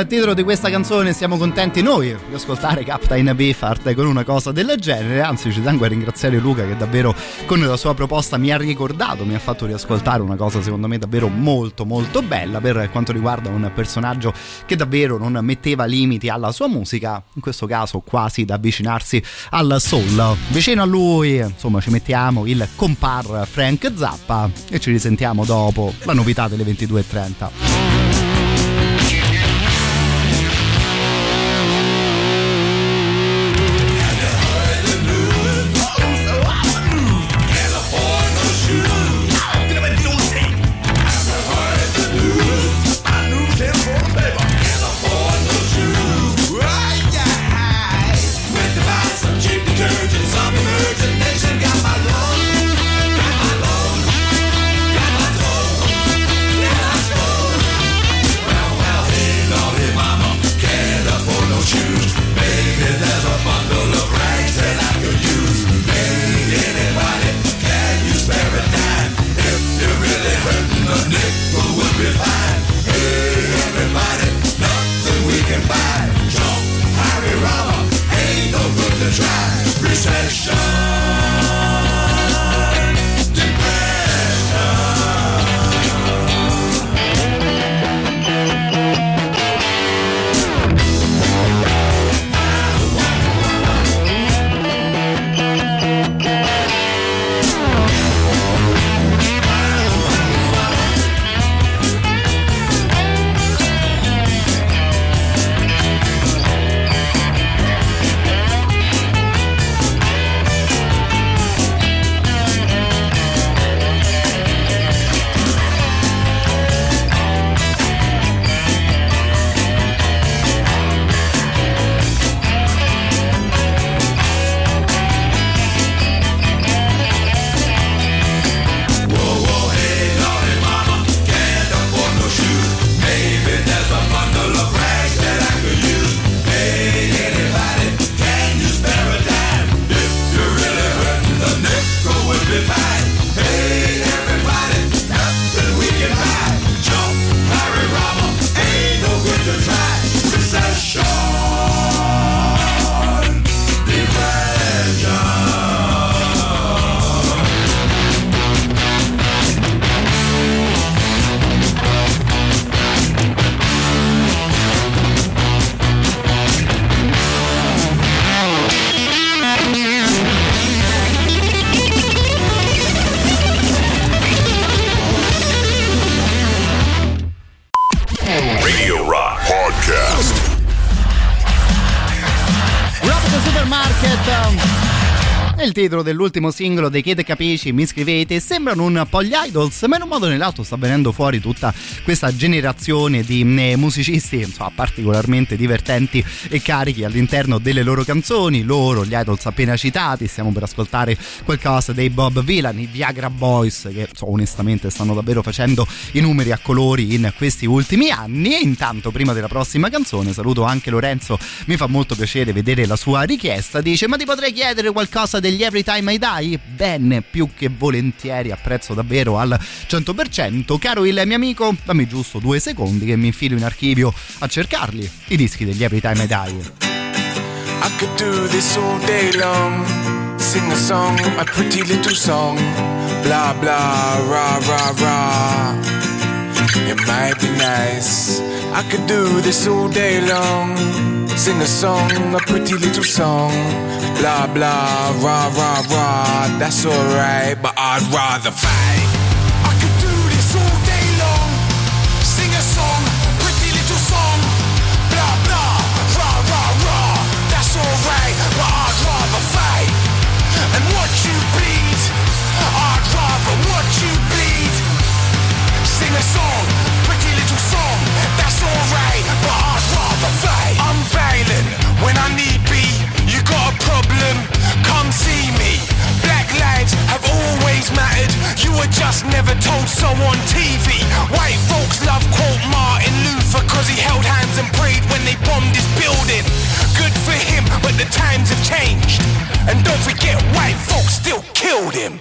Il titolo di questa canzone siamo contenti noi di ascoltare Captain Beefheart con una cosa del genere. Anzi ci tengo a ringraziare Luca che davvero con la sua proposta mi ha ricordato mi ha fatto riascoltare una cosa secondo me davvero molto molto bella per quanto riguarda un personaggio che davvero non metteva limiti alla sua musica in questo caso quasi da avvicinarsi al soul. Vicino a lui insomma ci mettiamo il compar Frank Zappa e ci risentiamo dopo la novità delle 22.30 il titolo dell'ultimo singolo dei Chiede Capisci, mi scrivete, sembrano un po' gli idols, ma in un modo o nell'altro sta venendo fuori tutta questa generazione di eh, musicisti, insomma, particolarmente divertenti e carichi all'interno delle loro canzoni, loro, gli idols appena citati, stiamo per ascoltare qualcosa dei Bob Villan, i Viagra Boys, che insomma, onestamente stanno davvero facendo i numeri a colori in questi ultimi anni. E intanto prima della prossima canzone saluto anche Lorenzo, mi fa molto piacere vedere la sua richiesta, dice ma ti potrei chiedere qualcosa degli Every Time I Die? Bene, più che volentieri, apprezzo davvero al 100%. Caro il mio amico, dammi giusto due secondi che mi infilo in archivio a cercarli, i dischi degli Every Time I Die. I could do this all day long. Sing a song, a pretty little song. Blah blah, rah rah rah. It might be nice. I could do this all day long. Sing a song, a pretty little song. Blah blah, rah rah rah. That's alright, but I'd rather fight. Mattered. You were just never told so on TV. White folks love quote Martin Luther cause he held hands and prayed when they bombed his building. Good for him, but the times have changed. And don't forget, white folks still killed him.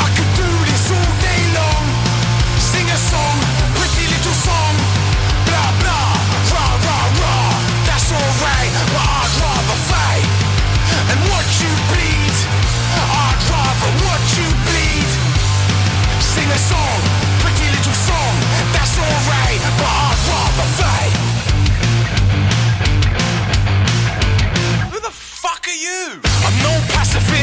I could do this all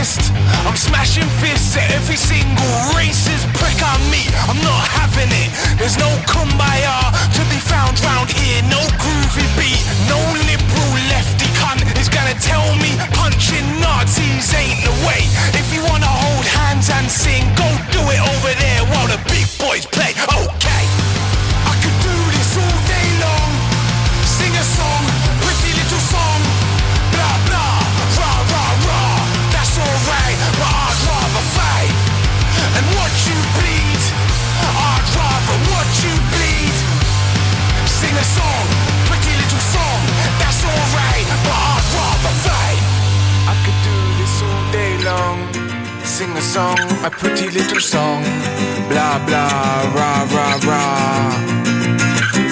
list. I'm smashing fists at every single racist prick I meet. I'm not having it. There's no kumbaya to be found round here. No groovy beat. No liberal lefty cunt is gonna tell me punching Nazis ain't the way. If you wanna hold hands and sing, go do it over there while the big boys play. Okay. Song, a pretty little song. Blah blah, rah rah rah.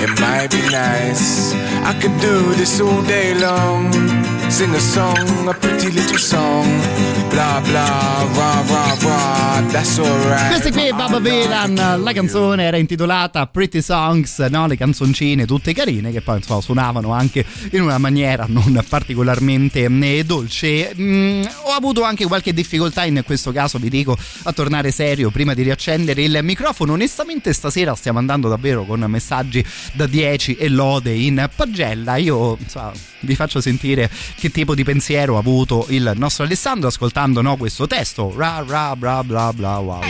It might be nice. I could do this all day long. Sing a song, a pretty little song. Blah blah, rah rah alright. Questi qui, Baba Vilan, la canzone era intitolata Pretty Songs, no? le canzoncine tutte carine che poi insomma, suonavano anche in una maniera non particolarmente eh, dolce. Mm, ho avuto anche qualche difficoltà in questo caso, vi dico, a tornare serio prima di riaccendere il microfono. Onestamente stasera stiamo andando davvero con messaggi da 10 e lode in pagella. Io insomma, vi faccio sentire che tipo di pensiero ha avuto il nostro Alessandro ascoltando no, questo testo. Ra ra bla bla bla wow. wow.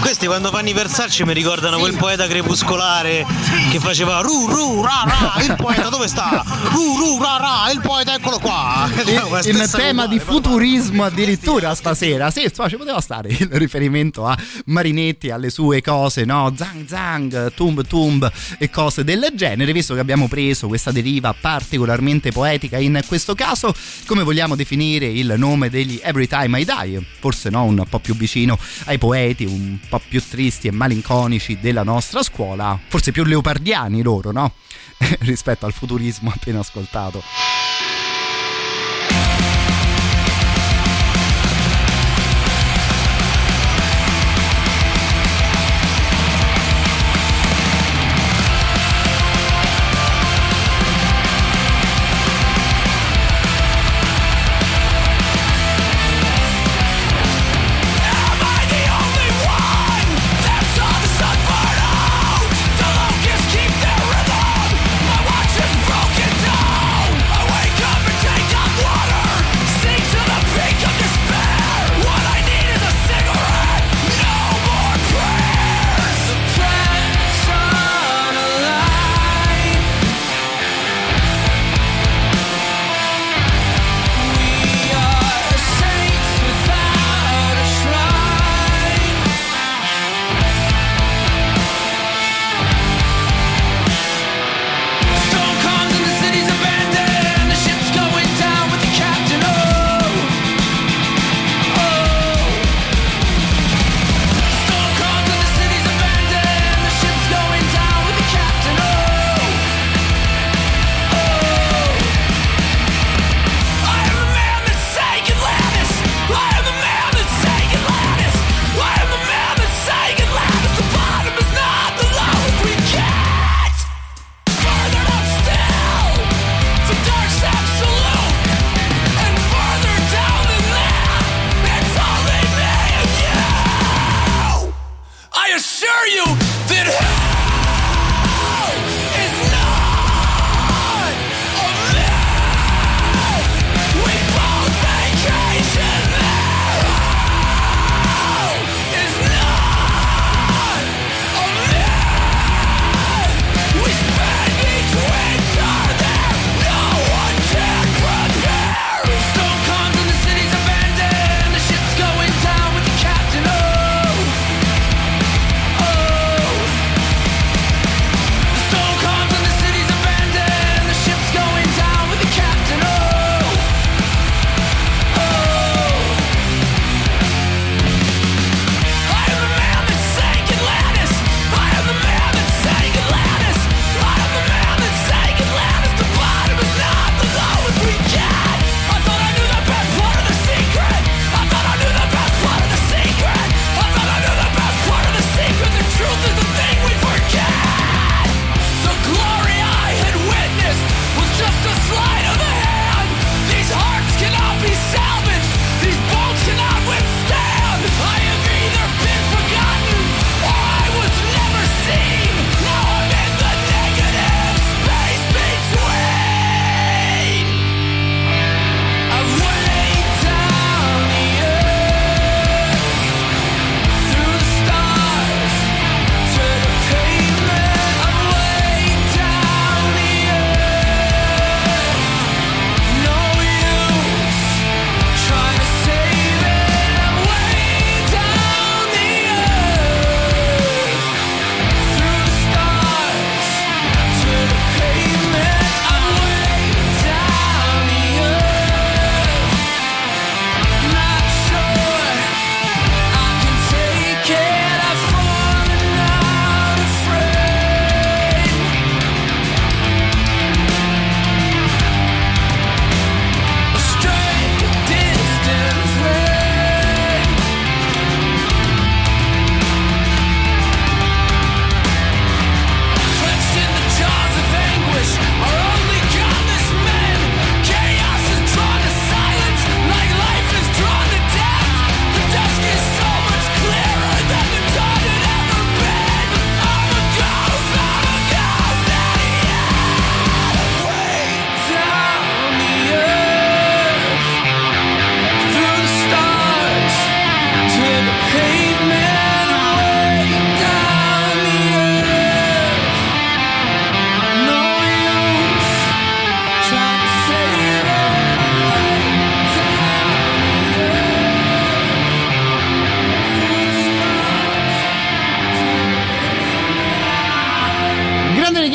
Questi quando fanno i versacci mi ricordano quel poeta crepuscolare che faceva ru ru ra ra, il poeta dove sta? Ru ru ra ra, il poeta eccolo qua. in, in tema di futurismo addirittura stasera sì insomma ci poteva stare il riferimento a Marinetti alle sue cose no zang zang tumb tumb e cose del genere visto che abbiamo preso questa deriva particolarmente poetica in questo caso come vogliamo definire il nome degli Every Time I Die forse no un po' più vicino ai poeti un po' più tristi e malinconici della nostra scuola forse più leopardiani loro no? Rispetto al futurismo appena ascoltato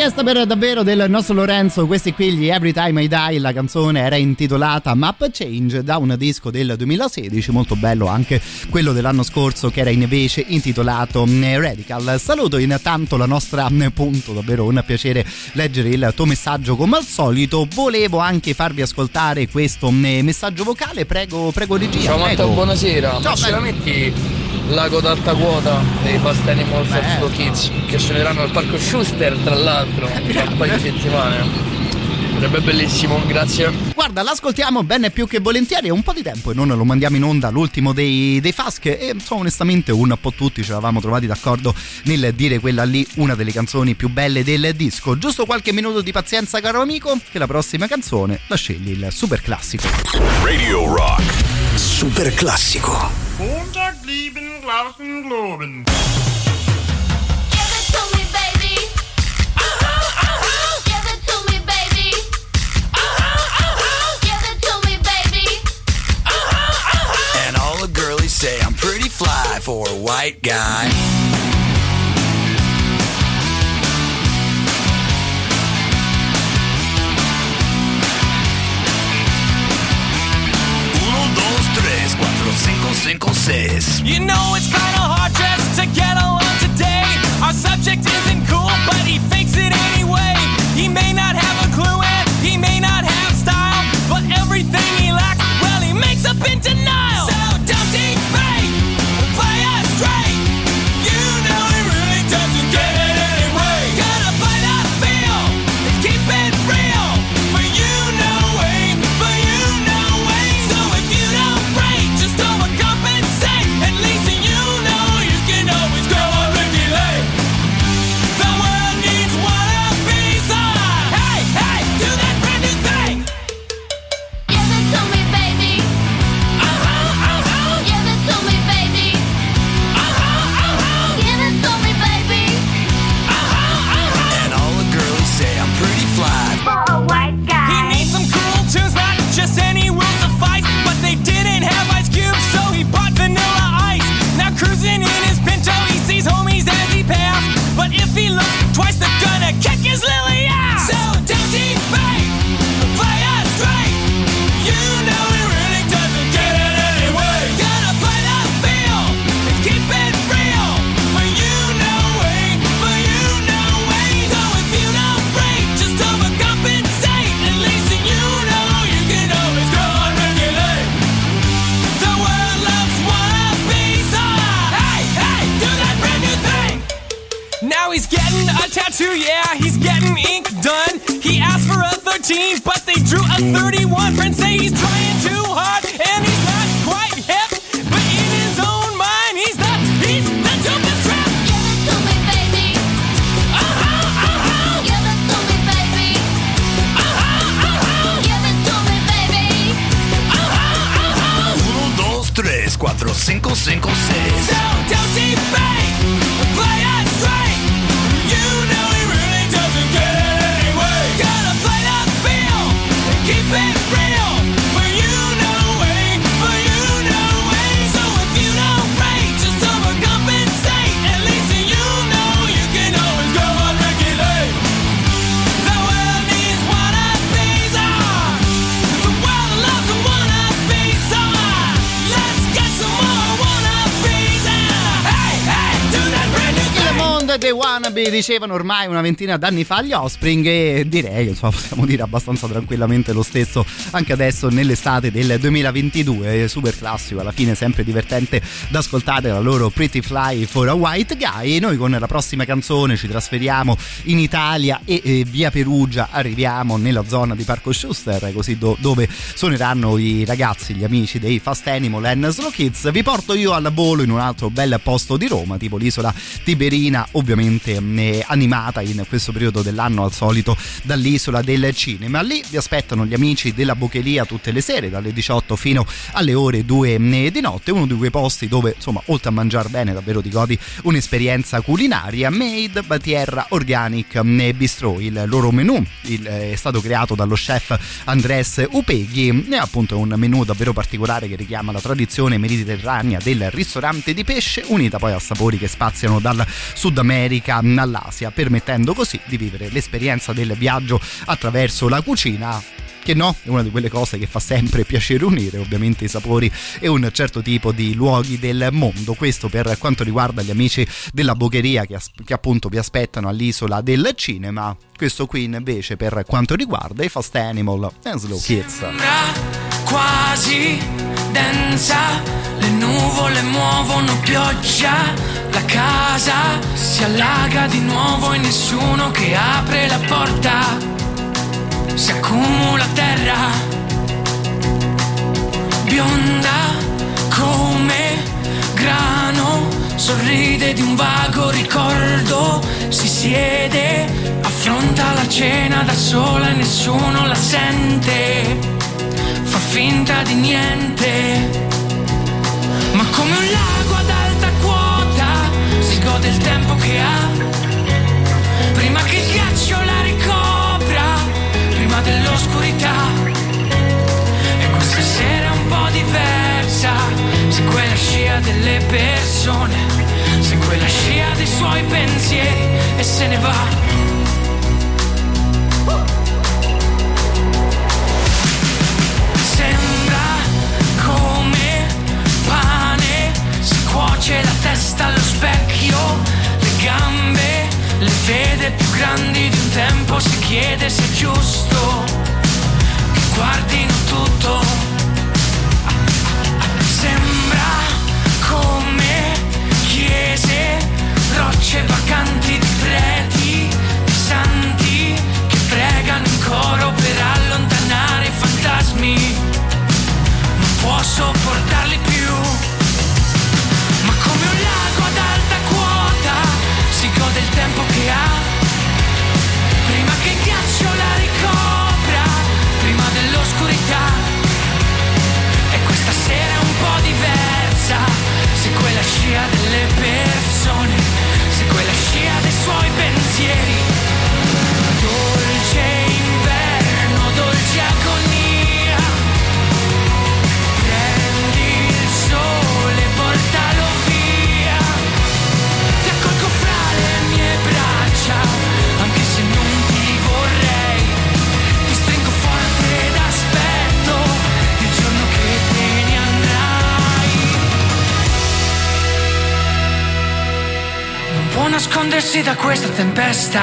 festa per davvero del nostro Lorenzo, questi qui gli Every Time I Die, la canzone era intitolata Map Change da un disco del 2016, molto bello anche quello dell'anno scorso che era invece intitolato mm, Radical. Saluto intanto la nostra mm, punto, davvero un piacere leggere il tuo messaggio come al solito. Volevo anche farvi ascoltare questo mm, messaggio vocale, prego, prego regia. Ciao Matteo, prego. buonasera. Ciao, Ma metti l'ago d'alta quota dei Animals of Slow Kids che suoneranno al parco Schuster tra l'altro tra un paio di settimane. Sarebbe bellissimo, grazie. Guarda, l'ascoltiamo bene più che volentieri, è un po' di tempo e non lo mandiamo in onda, l'ultimo dei, dei Fask e insomma onestamente un po' tutti ci eravamo trovati d'accordo nel dire quella lì una delle canzoni più belle del disco. Giusto qualche minuto di pazienza caro amico, che la prossima canzone la scegli il super classico. Radio Rock. Super classico. And for a white guy. Uno, dos, tres, cuatro, cinco, cinco, seis. You know it's kinda hard just to get along today. Our subject isn't cool, but he fakes it anyway. He may not have a 22, yeah, he's getting ink done. He asked for a 13, but they drew a 31. Friends say he's trying too hard, and he's not quite hip. But in his own mind, he's the, he's the dopest trap. Give it to me, baby. Uh-huh, uh-huh. Give it to me, baby. Uh-huh, uh-huh. Give it to me, baby. Uh-huh, uh-huh. 1, 2, 3, 4, 5, 5, 6. So, don't defend. Wannabe dicevano ormai una ventina d'anni fa gli Offspring e direi insomma, possiamo dire abbastanza tranquillamente lo stesso anche adesso nell'estate del 2022 super classico alla fine sempre divertente da ascoltare la loro Pretty Fly for a White Guy. Noi con la prossima canzone ci trasferiamo in Italia e eh, via Perugia arriviamo nella zona di Parco Schuster così do- dove suoneranno i ragazzi gli amici dei Fast Animal and Slow Kids. Vi porto io al volo in un altro bel posto di Roma tipo l'isola Tiberina ovviamente eh, animata in questo periodo dell'anno al solito dall'isola del cinema. Lì vi aspettano gli amici della Bochelia tutte le sere dalle 18 fino alle ore 2 mh, di notte, uno di quei posti dove insomma oltre a mangiare bene davvero ti godi un'esperienza culinaria. Made by Tierra Organic mh, Bistro, il loro menù. Il- è stato creato dallo chef Andres Upeghi, è appunto un menù davvero particolare che richiama la tradizione mediterranea del ristorante di pesce unita poi a sapori che spaziano dal Sud America America all'Asia, permettendo così di vivere l'esperienza del viaggio attraverso la cucina che no, è una di quelle cose che fa sempre piacere unire, ovviamente i sapori e un certo tipo di luoghi del mondo. Questo per quanto riguarda gli amici della Boccheria che, che appunto vi aspettano all'isola del cinema. Questo qui invece per quanto riguarda i Fast Animal e Slow Kids. Sembra quasi densa, le nuvole muovono pioggia, la casa si allaga di nuovo e nessuno che apre la porta, si accumula terra, bionda come grano, sorride di un vago ricordo, si siede, affronta la cena da sola e nessuno la sente finta di niente. Ma come un lago ad alta quota si gode il tempo che ha. Prima che il ghiaccio la ricopra, prima dell'oscurità. E questa sera è un po' diversa. Segue la scia delle persone, segue la scia dei suoi pensieri e se ne va. Cuoce la testa allo specchio, le gambe, le vede più grandi di un tempo, si chiede se è giusto che guardino tutto. Sembra come chiese, rocce vacanti di preti, di santi che pregano in coro per allontanare i fantasmi non può sopportarli tempo che ha. Prima che il ghiaccio la ricopra, prima dell'oscurità. E questa sera è un po' diversa, segue la scia delle persone, segue la scia dei suoi pensieri. Nascondersi da questa tempesta.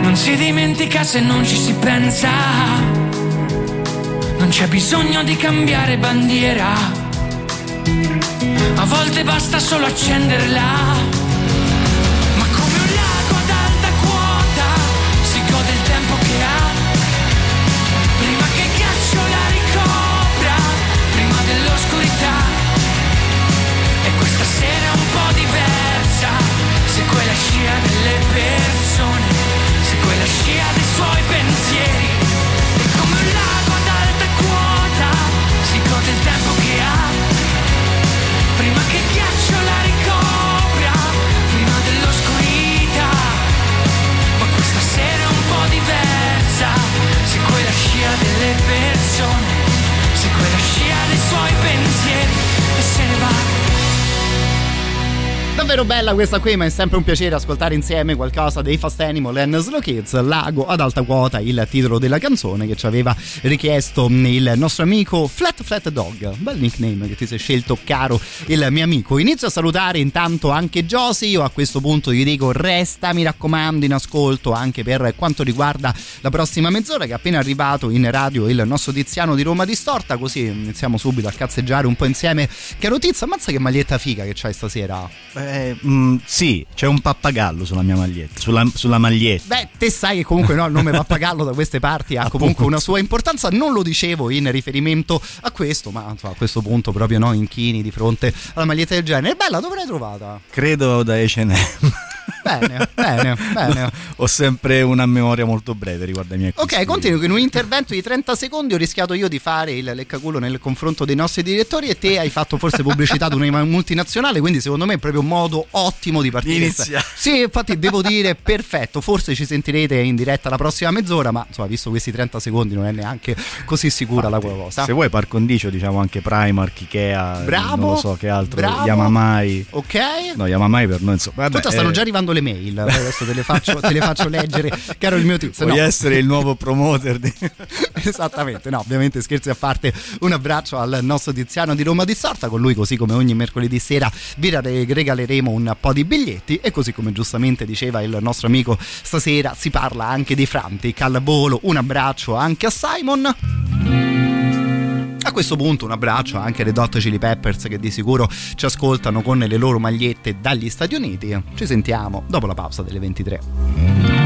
Non si dimentica se non ci si pensa. Non c'è bisogno di cambiare bandiera. A volte basta solo accenderla. Pensieri. E come lago ad alta quota si gode il tempo che ha. Prima che ghiaccio la ricopra, prima dell'oscurità. Ma questa sera è un po' diversa, segue la scia delle persone, segue la scia dei suoi pensieri e se ne va. Davvero bella questa qui, ma è sempre un piacere ascoltare insieme qualcosa dei Fast Animal and Slow Kids, Lago ad alta quota, il titolo della canzone che ci aveva richiesto il nostro amico Flat Flat Dog. Bel nickname che ti sei scelto, caro il mio amico. Inizio a salutare intanto anche Josie, io a questo punto gli dico resta, mi raccomando, in ascolto anche per quanto riguarda la prossima mezz'ora che è appena arrivato in radio il nostro Tiziano di Roma Distorta, così iniziamo subito a cazzeggiare un po' insieme. Caro Tizio, ammazza che maglietta figa che c'hai stasera. Eh, mm, sì, c'è un pappagallo sulla mia maglietta, sulla, sulla maglietta. Beh, te sai che comunque no, il nome pappagallo da queste parti ha comunque una sua importanza. Non lo dicevo in riferimento a questo, ma insomma, a questo punto proprio no, inchini di fronte alla maglietta del genere. È bella, dove l'hai trovata? Credo da H&M. Bene, bene, bene. Ho sempre una memoria molto breve riguardo ai miei. Ok, continuo che in un intervento di 30 secondi ho rischiato io di fare il leccaculo nel confronto dei nostri direttori e te hai fatto forse pubblicità ad una multinazionale, quindi secondo me è proprio un modo ottimo di partire. Inizia. Sì, infatti devo dire perfetto, forse ci sentirete in diretta la prossima mezz'ora, ma insomma, visto questi 30 secondi non è neanche così sicura la cosa. Se vuoi par condicio diciamo anche Primark, Ikea, Bravo, non lo so che altro, bravo. Yamamai. Ok? No, Yamamai per noi insomma. Vabbè, Tutta stanno eh, già arrivando le mail, adesso te le faccio, te le faccio leggere, caro il mio tizio. Vuoi No. essere il nuovo promoter di... Esattamente, no, ovviamente scherzi a parte, un abbraccio al nostro Tiziano di Roma di Sorta, con lui così come ogni mercoledì sera vi re- regaleremo un po' di biglietti e così come giustamente diceva il nostro amico stasera si parla anche di Frantic al volo, un abbraccio anche a Simon. A questo punto un abbraccio anche alle Dot Chili Peppers che di sicuro ci ascoltano con le loro magliette dagli Stati Uniti. Ci sentiamo dopo la pausa delle 23.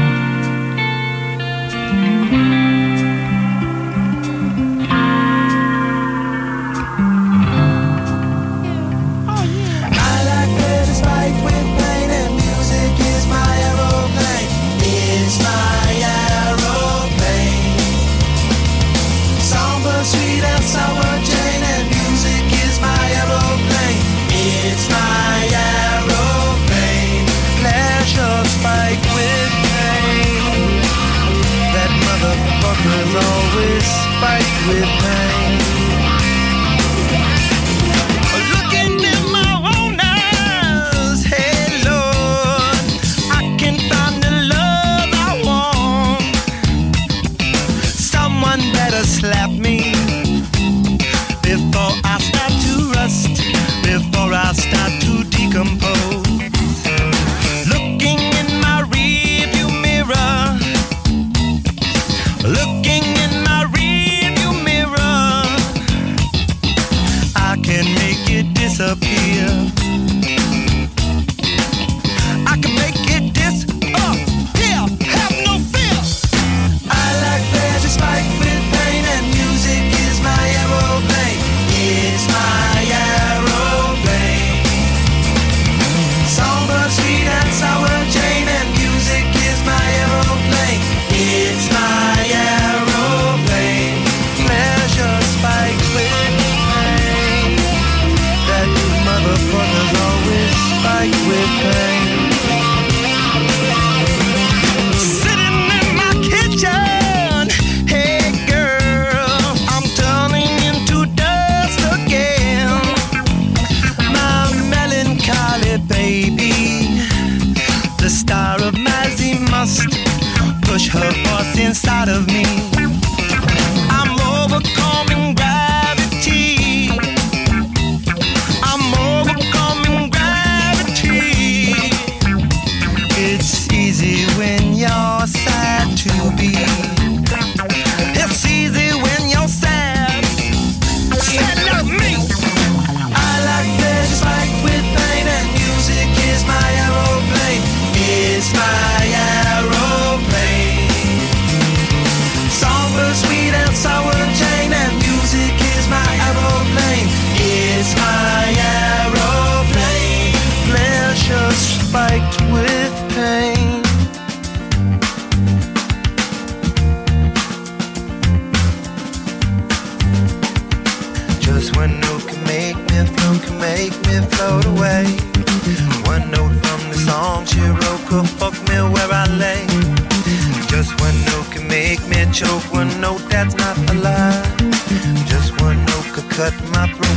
Inside of me. Float away. One note from the song she wrote could fuck me where I lay. Just one note can make me choke, one note that's not a lie. Just one note could cut my throat,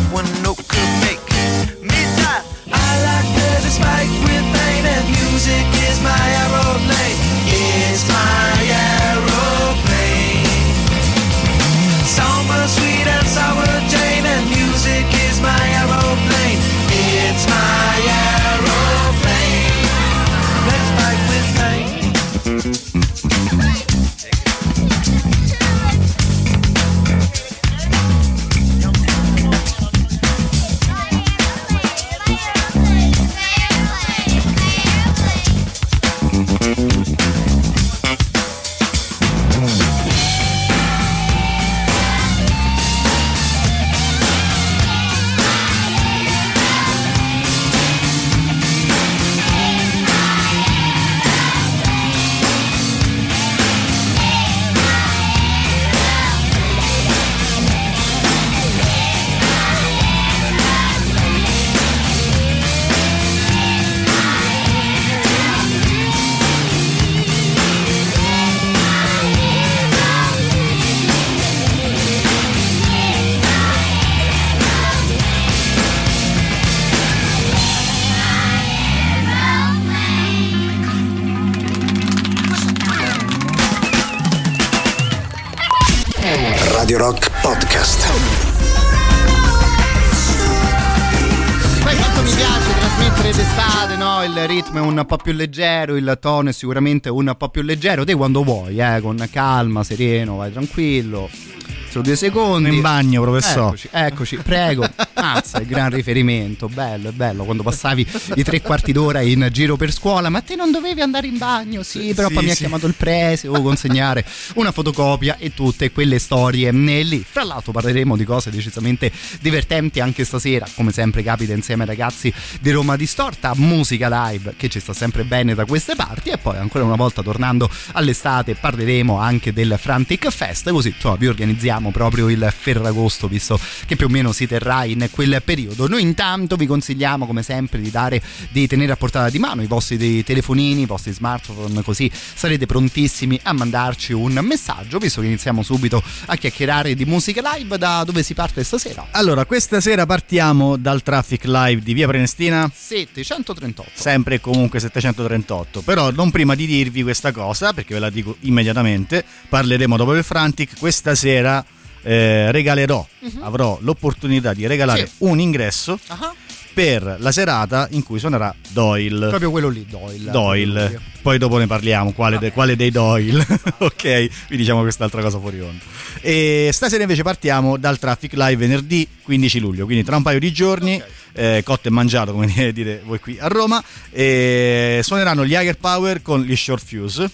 più leggero, il tono è sicuramente un po' più leggero. Te quando vuoi, eh, con calma, sereno, vai tranquillo. Solo due secondi. In bagno, professore. Eccoci, eccoci, prego. Mazza, il gran riferimento, bello, è bello. Quando passavi i tre quarti d'ora in giro per scuola, ma te non dovevi andare in bagno? Sì, però Sì, poi mi ha sì. chiamato il prese, o consegnare una fotocopia e tutte quelle storie né lì. Fra l'altro parleremo di cose decisamente divertenti anche stasera, come sempre capita insieme ai ragazzi di Roma Distorta, musica live che ci sta sempre bene da queste parti e poi ancora una volta tornando all'estate parleremo anche del Frantic Fest, così insomma, vi organizziamo proprio il Ferragosto visto che più o meno si terrà in quel periodo. Noi intanto vi consigliamo come sempre di dare di tenere a portata di mano i vostri telefonini, i vostri smartphone così sarete prontissimi a mandarci un messaggio visto che iniziamo subito a chiacchierare di musica live da dove si parte stasera. Allora, questa sera partiamo dal traffic live di Via Prenestina. 738. Sempre e comunque 738. Però non prima di dirvi questa cosa, perché ve la dico immediatamente, parleremo dopo del Frantic. Questa sera eh, regalerò, Mhm. avrò l'opportunità di regalare Sì. un ingresso Ah, per la serata in cui suonerà Doyle. Proprio quello lì, Doyle. Doyle, poi dopo ne parliamo, quale, de- quale dei Doyle, ok? Vi diciamo quest'altra cosa fuori onda. E stasera invece partiamo dal Traffic Live venerdì 15 luglio, quindi tra un paio di giorni, eh, cotto e mangiato come dite voi qui a Roma, e suoneranno gli Hager Power con gli Short Fuse,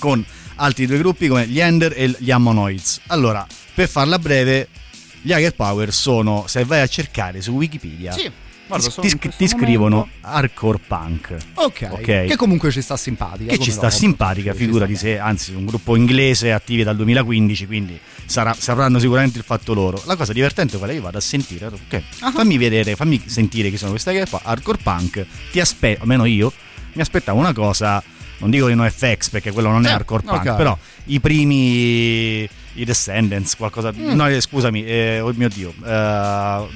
con altri due gruppi come gli Ender e gli Ammonoids. Allora, per farla breve, gli Hager Power sono, se vai a cercare su Wikipedia, Sì, guarda, ti, ti- scrivono hardcore punk. Ok, Ok. che comunque ci sta simpatica. Che ci sta simpatica, figura di sé, anzi un gruppo inglese attivi dal 2015, quindi sarà- sapranno sicuramente il fatto loro. La cosa divertente è? Io vado a sentire, ok, Ah. fammi vedere, fammi sentire chi sono queste che qua, hardcore punk, ti aspetto, almeno io, mi aspettavo una cosa, non dico di NoFX perché quello non è Sì, hardcore punk, ok. però i primi, i Descendants, qualcosa, Mm. no eh, scusami, eh, oh mio Dio, eh,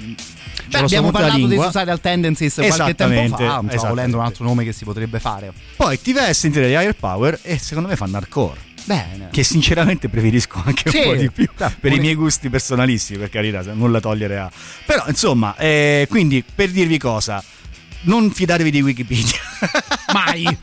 Beh, abbiamo parlato di. Suicidal Tendencies qualche tempo Esattamente, fa, esattamente. volendo un altro nome che si potrebbe fare. Poi ti vai a sentire gli Higher Power e secondo me fanno hardcore. Bene. Che sinceramente preferisco anche Sì. un po' di più Dai, per i miei gusti personalissimi, per carità, se nulla togliere a. Però insomma, eh, quindi per dirvi cosa, non fidatevi di Wikipedia. Mai!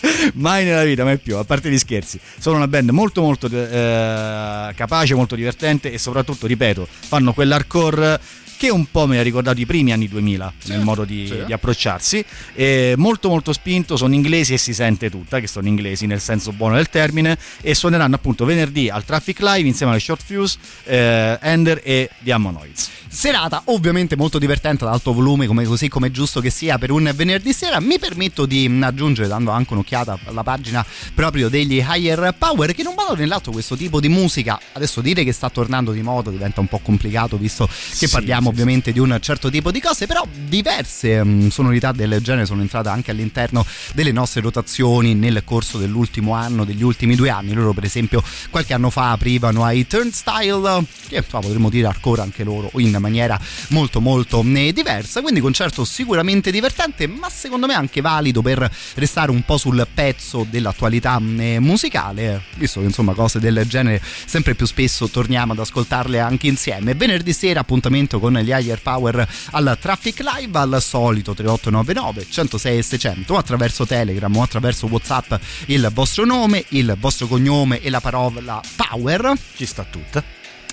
Mai nella vita, mai più, a parte gli scherzi. Sono una band molto molto eh, capace, molto divertente e soprattutto, ripeto, fanno quell'hardcore che un po' mi ha ricordato i primi anni 2000 nel modo di, sì. di approcciarsi. Eh, molto molto spinto, sono inglesi e si sente tutta che sono inglesi nel senso buono del termine e suoneranno appunto venerdì al Traffic Live insieme alle Short Fuse, eh, Ender e The Ammonoids. Serata ovviamente molto divertente ad alto volume, come, così come è giusto che sia per un venerdì sera. Mi permetto di aggiungere, dando anche un'occhiata alla pagina proprio degli Higher Power, che non vado nell'altro questo tipo di musica. Adesso dire che sta tornando di moda diventa un po' complicato, visto che Sì, parliamo sì, ovviamente di un certo tipo di cose, però diverse mh, sonorità del genere sono entrate anche all'interno delle nostre rotazioni nel corso dell'ultimo anno, degli ultimi due anni. Loro, per esempio, qualche anno fa aprivano ai Turnstile, che insomma, potremmo dire ancora anche loro in maniera molto molto eh, diversa. Quindi concerto sicuramente divertente, ma secondo me anche valido per restare un po' sul pezzo dell'attualità eh, musicale, visto che insomma cose del genere sempre più spesso torniamo ad ascoltarle anche insieme. Venerdì sera appuntamento con gli Higher Power al Traffic Live al solito 3899 106 e 600 o attraverso Telegram o attraverso Whatsapp il vostro nome, il vostro cognome e la parola Power. Ci sta tutta.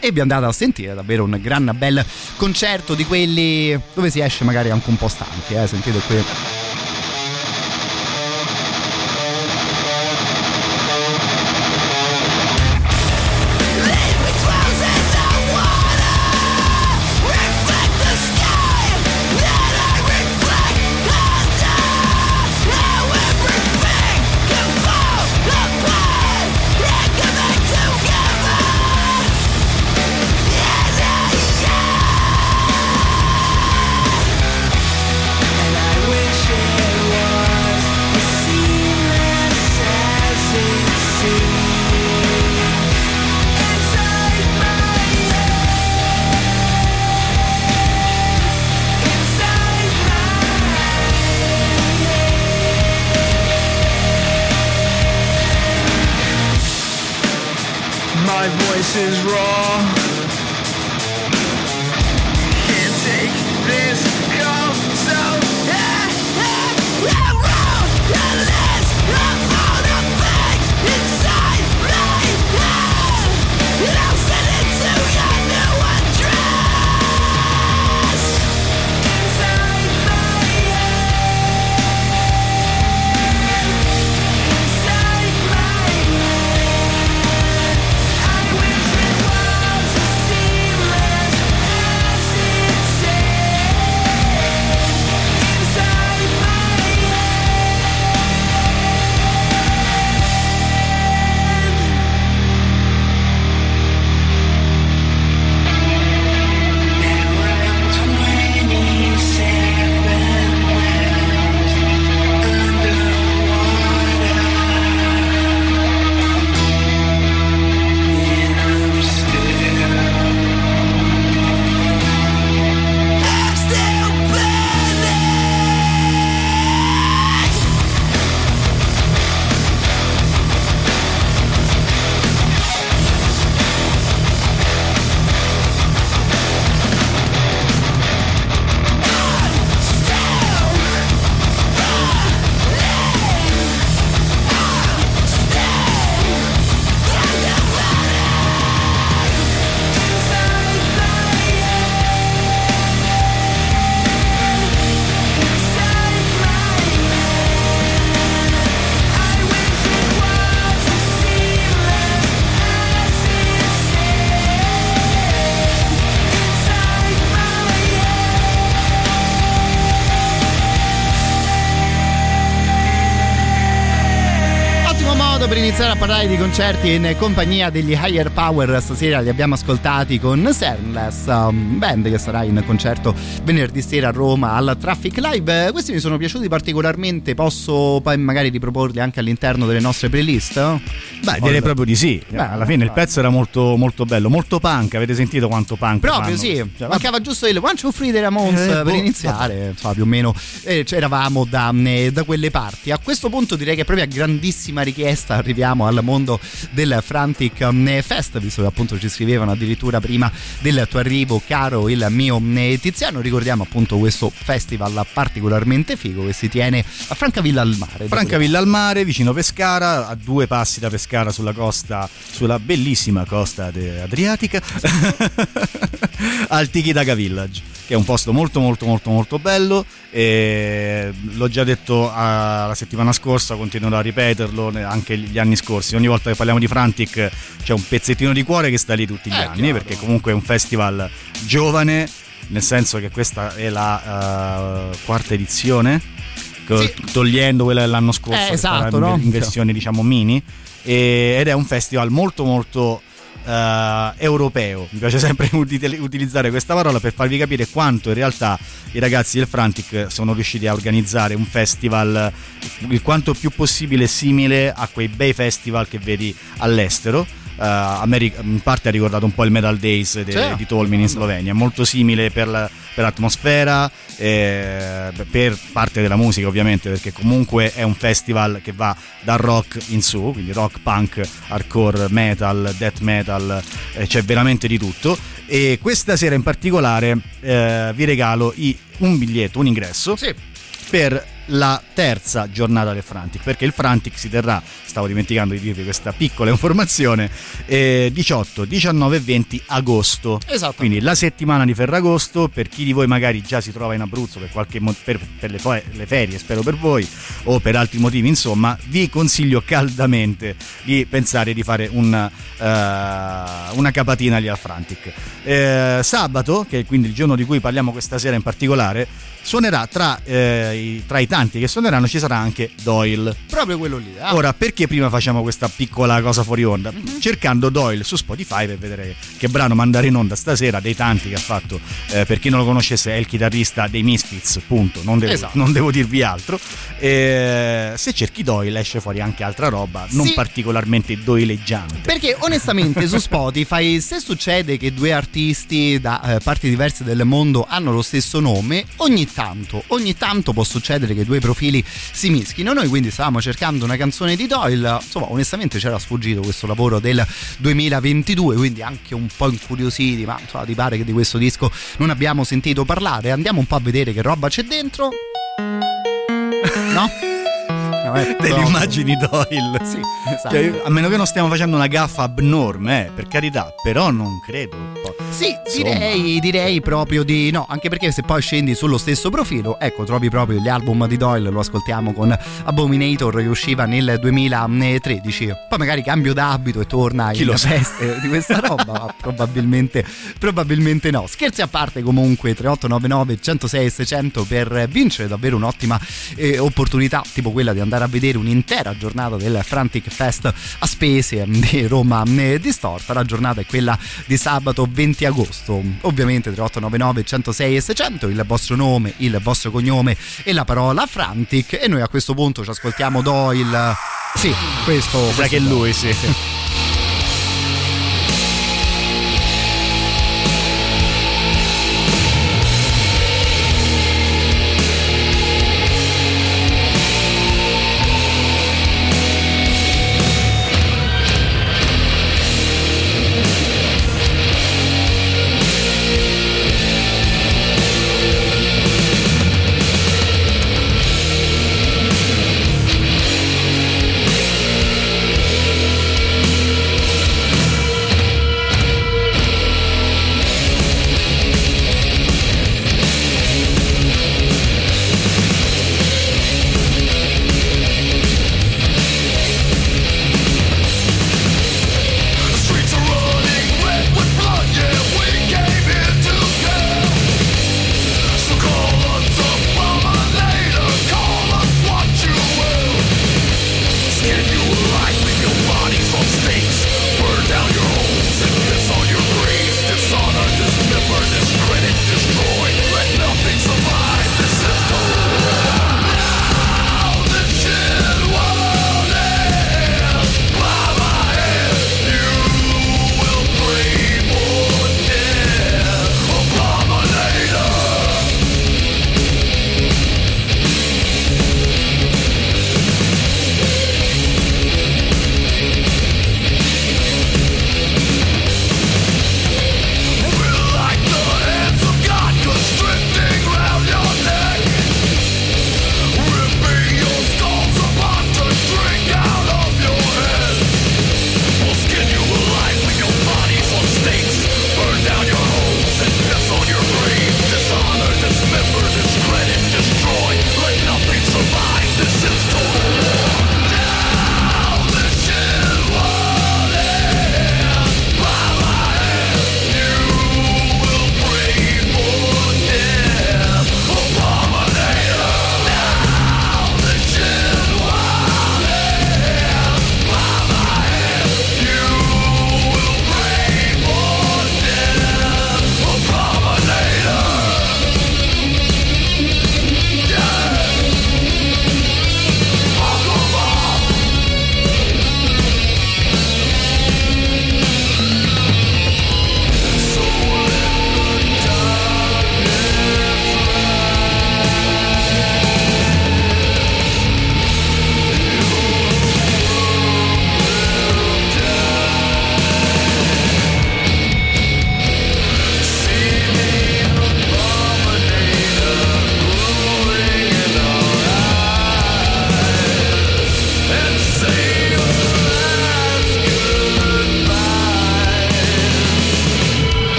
E vi andate a sentire davvero un gran bel concerto di quelli dove si esce magari anche un po' stanchi, eh? sentite qui. Parlare di concerti in compagnia degli Higher Power. Stasera li abbiamo ascoltati con Cernless, um, band che sarà in concerto venerdì sera a Roma al Traffic Live. Questi mi sono piaciuti particolarmente. Posso poi magari riproporli anche all'interno delle nostre playlist? Beh, direi proprio di sì. Beh, Alla fine il pezzo era molto, molto bello, molto punk. Avete sentito quanto punk? Proprio fanno? sì, Cioè, mancava giusto il One Two Free dei Ramones Eh, per boh, iniziare, insomma più o meno eh, eravamo da, eh, da quelle parti. A questo punto direi che proprio a grandissima richiesta arriviamo al mondo del Frantic eh, Fest, visto che appunto ci scrivevano addirittura prima del tuo arrivo, caro il mio eh, Tiziano. Ricordiamo appunto questo festival particolarmente figo che si tiene a Francavilla al mare. Francavilla al mare, vicino Pescara, a due passi da Pescara sulla costa, sulla bellissima costa adriatica, al Tikitaka Village, che è un posto molto molto molto molto bello. L'ho già detto ah, la settimana scorsa, continuerò a ripeterlo anche gli anni scorsi. Ogni volta che parliamo di Frantic c'è un pezzettino di cuore che sta lì tutti gli Eh, anni, chiaro. perché comunque è un festival giovane, nel senso che questa è la eh, quarta edizione co- togliendo quella dell'anno scorso Eh, esatto, no? in versione diciamo mini e- ed è un festival molto molto eh, europeo. Mi piace sempre util- utilizzare questa parola per farvi capire quanto in realtà i ragazzi del Frantic sono riusciti a organizzare un festival il quanto più possibile simile a quei bei festival che vedi all'estero eh, Ameri- in parte ha ricordato un po' il Metal Days de- Certo. di Tolmin in Slovenia, molto simile per, la- per l'atmosfera, eh, per parte della musica ovviamente, perché comunque è un festival che va dal rock in su, quindi rock, punk, hardcore, metal, death metal, eh, c'è veramente di tutto. E questa sera in particolare eh, vi regalo i- un biglietto, un ingresso per la terza giornata del Frantic perché il Frantic si terrà stavo dimenticando di dirvi questa piccola informazione eh, 18, 19 e 20 agosto Esatto. quindi la settimana di Ferragosto per chi di voi magari già si trova in Abruzzo per, qualche per, per le, le ferie spero per voi o per altri motivi insomma vi consiglio caldamente di pensare di fare un, eh, una capatina lì al Frantic Eh, sabato che è quindi il giorno di cui parliamo questa sera in particolare suonerà tra, eh, i, tra i tanti che suoneranno ci sarà anche Doyle Proprio quello lì. ah. Ora, perché prima facciamo questa piccola cosa fuori onda? Cercando Doyle su Spotify per vedere che brano mandare in onda stasera, dei tanti che ha fatto. Eh, per chi non lo conoscesse, è il chitarrista dei Misfits, punto. Non devo, Esatto. non devo dirvi altro. Eh, se cerchi Doyle, esce fuori anche altra roba, non Sì. particolarmente doileggiante. Perché onestamente su Spotify se succede che due artisti da eh, parti diverse del mondo hanno lo stesso nome, ogni tanto, ogni tanto può succedere che dei due profili si mischino. Noi quindi stavamo cercando una canzone di Doyle, insomma onestamente c'era sfuggito questo lavoro del 2022, quindi anche un po' incuriositi, ma insomma ti pare che di questo disco non abbiamo sentito parlare. Andiamo un po' a vedere che roba c'è dentro. No? No, eh, delle immagini Doyle. Sì, esatto. Cioè, a meno che non stiamo facendo una gaffa abnorme, eh, per carità, però non credo. Sì, direi, direi proprio di no, anche perché se poi scendi sullo stesso profilo, ecco, trovi proprio gli album di Doyle, lo ascoltiamo con Abominator che usciva nel 2013. Poi magari cambio d'abito e torna Chi in lo sa? feste di questa roba, ma probabilmente, probabilmente no. Scherzi a parte comunque 3899 106 e 600 per vincere davvero un'ottima eh, opportunità, tipo quella di andare a vedere un'intera giornata del Frantic Fest a spese di Roma eh, Distorta. La giornata è quella di sabato 20 agosto. Ovviamente 3899 106 e 600, il vostro nome, il vostro cognome e la parola Frantic. E noi a questo punto ci ascoltiamo Doyle. Sì, questo. Sa che lui, sì.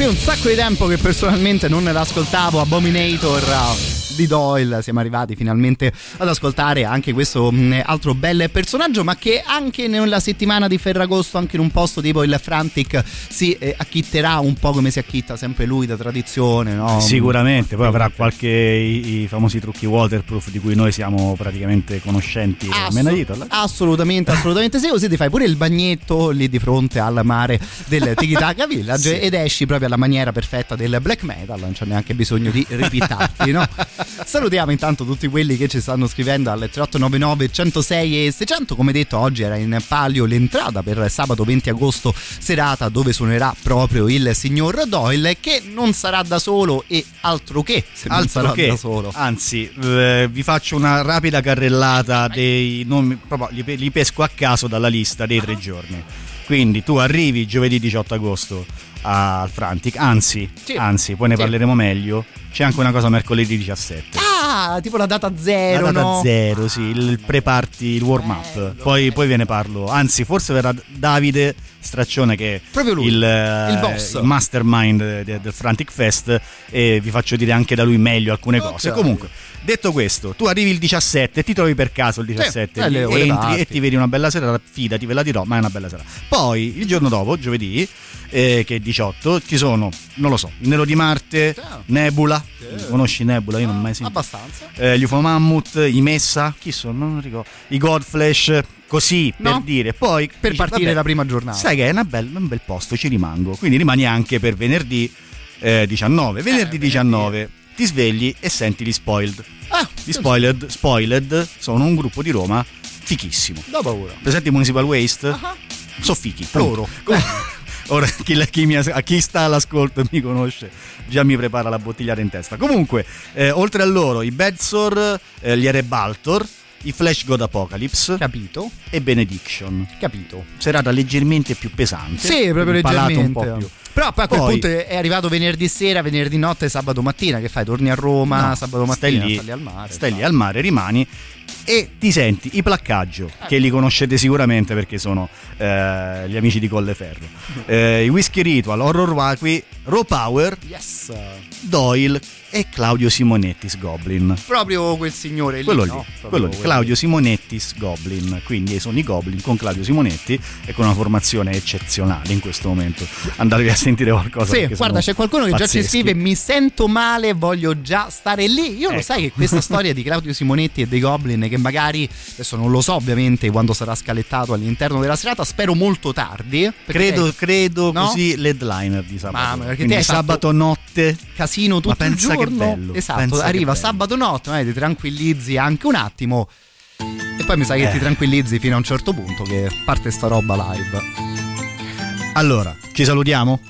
qui, un sacco di tempo che personalmente non l'ascoltavo. Abominator di Doyle, siamo arrivati finalmente ad ascoltare anche questo mh, altro bel personaggio, ma che anche nella settimana di Ferragosto, anche in un posto tipo il Frantic, si eh, acchitterà un po' come si acchitta sempre lui da tradizione, no? Sicuramente, poi avrà qualche i, i famosi trucchi waterproof di cui noi siamo praticamente conoscenti. Menadito, là. assolutamente, assolutamente sì, così ti fai pure il bagnetto lì di fronte al mare del Tiki Taka Village Sì. ed esci proprio alla maniera perfetta del black metal, non c'è neanche bisogno di ripitarti, no? Salutiamo intanto tutti quelli che ci stanno scrivendo al 3899 106 e 600, come detto oggi era in palio l'entrata per sabato 20 agosto serata dove suonerà proprio il signor Doyle che non sarà da solo e altro che se non Altro sarà che, da solo. anzi, eh, vi faccio una rapida carrellata dei nomi, proprio li, li pesco a caso dalla lista dei tre giorni. Quindi tu arrivi giovedì 18 agosto al Frantic, anzi, Sì. anzi, poi ne Sì. parleremo meglio. C'è anche una cosa mercoledì 17. Ah, tipo la data zero, La data no? zero, sì, il pre-party, il warm up. Poi, poi ve ne parlo. Anzi, forse verrà Davide Straccione, che è Proprio lui, il, eh, il boss. il mastermind de- del Frantic Fest, e vi faccio dire anche da lui meglio alcune cose. Comunque, detto questo, tu arrivi il 17, ti trovi per caso il 17, eh, entri parti. e ti vedi una bella serata, fidati, ve la dirò, ma è una bella serata. Poi, il giorno dopo, giovedì, eh, che è 18, ci sono, non lo so, Nero di Marte, Nebula. Conosci Nebula? Io non ho mai sentito Abbastanza. eh, gli UFO Mammut, i Messa, chi sono? Non ricordo. I Godflash, così No. per dire. Poi Per dici, partire vabbè, la prima giornata. Sai che è una bel- un bel posto, ci rimango. Quindi rimani anche per venerdì eh, 19. Venerdì 19 ti svegli e senti gli spoiled. Ah, Gli spoiled, spoiled sono un gruppo di Roma fichissimo. Da paura. Presenti Municipal Waste? So fichi. Loro. Ora chi, chi mi- a chi sta all'ascolto e mi conosce già mi prepara la bottigliata in testa. Comunque, eh, oltre a loro, i Bedsor, eh, gli Erebaltor, i Flash God Apocalypse Capito? e Benediction. Capito. Serata leggermente più pesante. Sì, proprio leggermente. un po' più. Però poi a quel Poi- punto è arrivato venerdì sera, venerdì notte, sabato mattina. Che fai? Torni a Roma, No, sabato stai mattina, lì, stai lì al mare. stai lì al mare, rimani e ti senti i placcaggio, che li conoscete sicuramente perché sono eh, gli amici di Colleferro. Eh, I Whisky Ritual, Horror Vaqui, Raw Power, Yes. Doyle e Claudio Simonettis Goblin. Proprio quel signore lì. Quello lì, no? Quello lì, Claudio Simonettis Goblin, quindi sono i Goblin con Claudio Simonetti e con una formazione eccezionale in questo momento. Andatevi a sentire qualcosa. Sì, guarda, c'è qualcuno che già ci pazzeschi. scrive: Mi sento male, voglio già stare lì. Io lo Ecco. sai che questa storia di Claudio Simonetti e dei Goblin, che magari adesso non lo so, ovviamente, quando sarà scalettato all'interno della serata, spero molto tardi. Credo, credo No? così l'headliner di sabato. Mamma, perché te sabato notte. casino tutto Ma pensa il che bello, Esatto, arriva bello. sabato notte, magari ti tranquillizzi anche un attimo. E poi mi sa che Eh. ti tranquillizzi fino a un certo punto che parte sta roba live. Allora, ci salutiamo?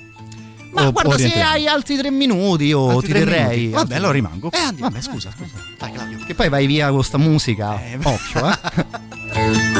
Ma O- guarda, se hai altri tre minuti io Altri ti terrei. minuti? Vabbè, allora rimango. Eh, andiamo. Vabbè, scusa, scusa. Dai, Claudio. Che poi vai via con sta musica. Occhio, eh.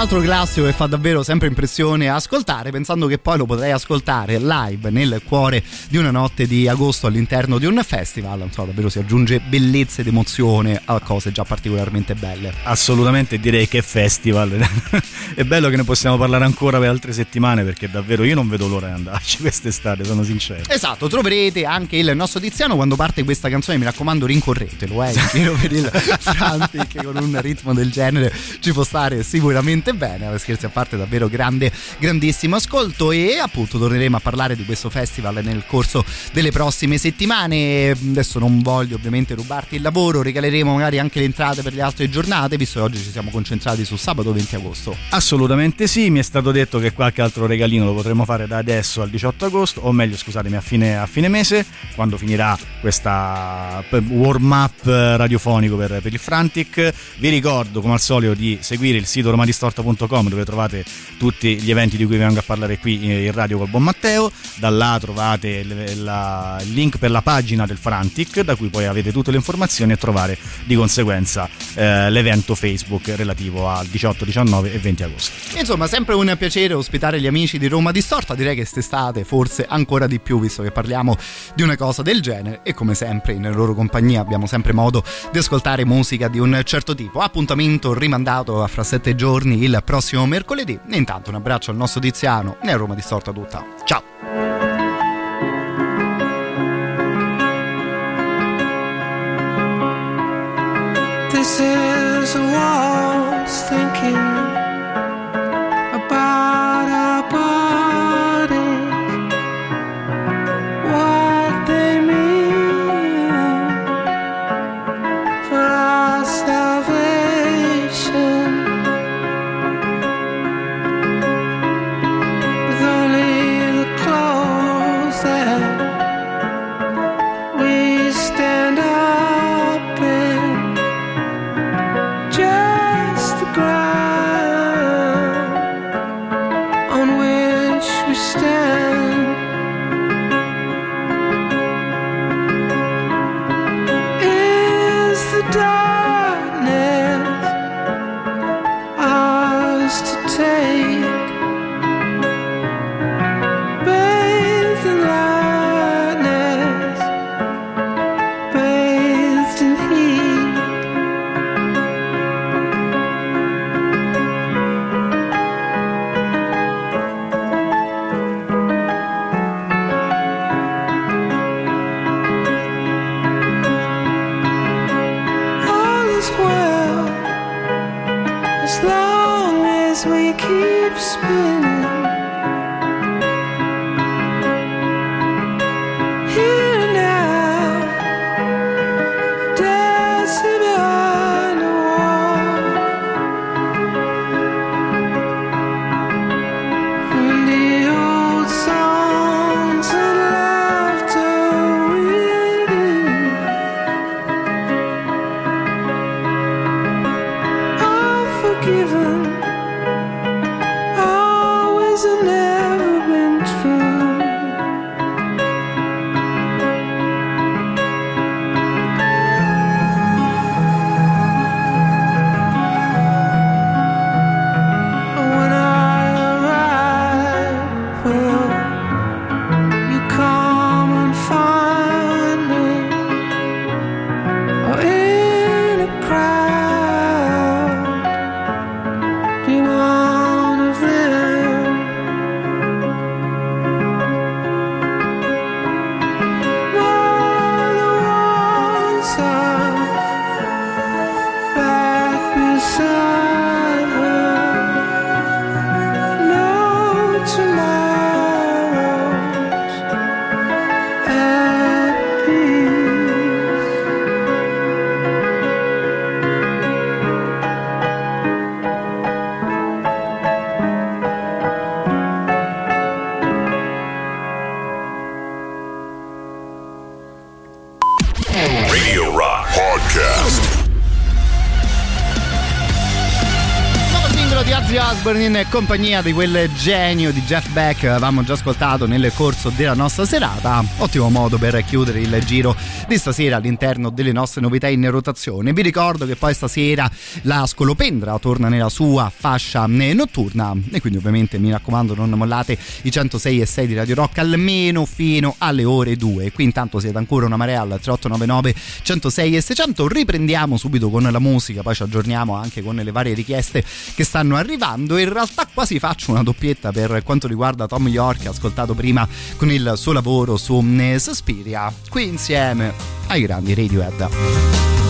altro classico che fa davvero sempre impressione ascoltare, pensando che poi lo potrei ascoltare live nel cuore di una notte di agosto all'interno di un festival. Non so, davvero si aggiunge bellezza ed emozione a cose già particolarmente belle. Assolutamente direi che festival. è bello che ne possiamo parlare ancora per altre settimane perché davvero io non vedo l'ora di andarci quest'estate, sono sincero. Esatto, troverete anche il nostro Tiziano quando parte questa canzone, mi raccomando rincorretelo, eh, in giro per il Frantic con un ritmo del genere ci può stare sicuramente bene, ma scherzi a parte davvero grande, grandissimo ascolto e appunto torneremo a parlare di questo festival nel corso delle prossime settimane, adesso non voglio ovviamente rubarti il lavoro, regaleremo magari anche le entrate per le altre giornate, visto che oggi ci siamo concentrati su sabato 20 agosto. Assolutamente sì, mi è stato detto che qualche altro regalino lo potremo fare da adesso al 18 agosto, o meglio scusatemi a fine, a fine mese, quando finirà questa warm up radiofonico per, per il Frantic. Vi ricordo come al solito di seguire il sito romadistorta.com dove trovate tutti gli eventi di cui vengo a parlare qui in radio col buon Matteo. Da là trovate il, il link per la pagina del Frantic, da cui poi avete tutte le informazioni e trovare di conseguenza eh, l'evento Facebook relativo al 18, 19 e 20 agosto. Insomma, sempre un piacere ospitare gli amici di Roma Distorta, direi che quest'estate forse ancora di più, visto che parliamo di una cosa del genere e come sempre in loro compagnia abbiamo sempre modo di ascoltare musica di un certo tipo. Appuntamento rimandato a fra sette giorni il prossimo mercoledì. E intanto un abbraccio al nostro Tiziano e a Roma Distorta tutta. Ciao! This is compagnia di quel genio di Jeff Beck avevamo già ascoltato nel corso della nostra serata. Ottimo modo per chiudere il giro di stasera all'interno delle nostre novità in rotazione. Vi ricordo che poi stasera la Scolopendra torna nella sua fascia notturna e quindi ovviamente mi raccomando non mollate i 106 e 6 di Radio Rock almeno fino alle ore 2. Qui intanto siete ancora una marea al 3899 106 e 600. Riprendiamo subito con la musica, poi ci aggiorniamo anche con le varie richieste che stanno arrivando. In realtà quasi faccio una doppietta per quanto riguarda Tom York, ascoltato prima con il suo lavoro su Suspiria, qui insieme ai grandi Radiohead.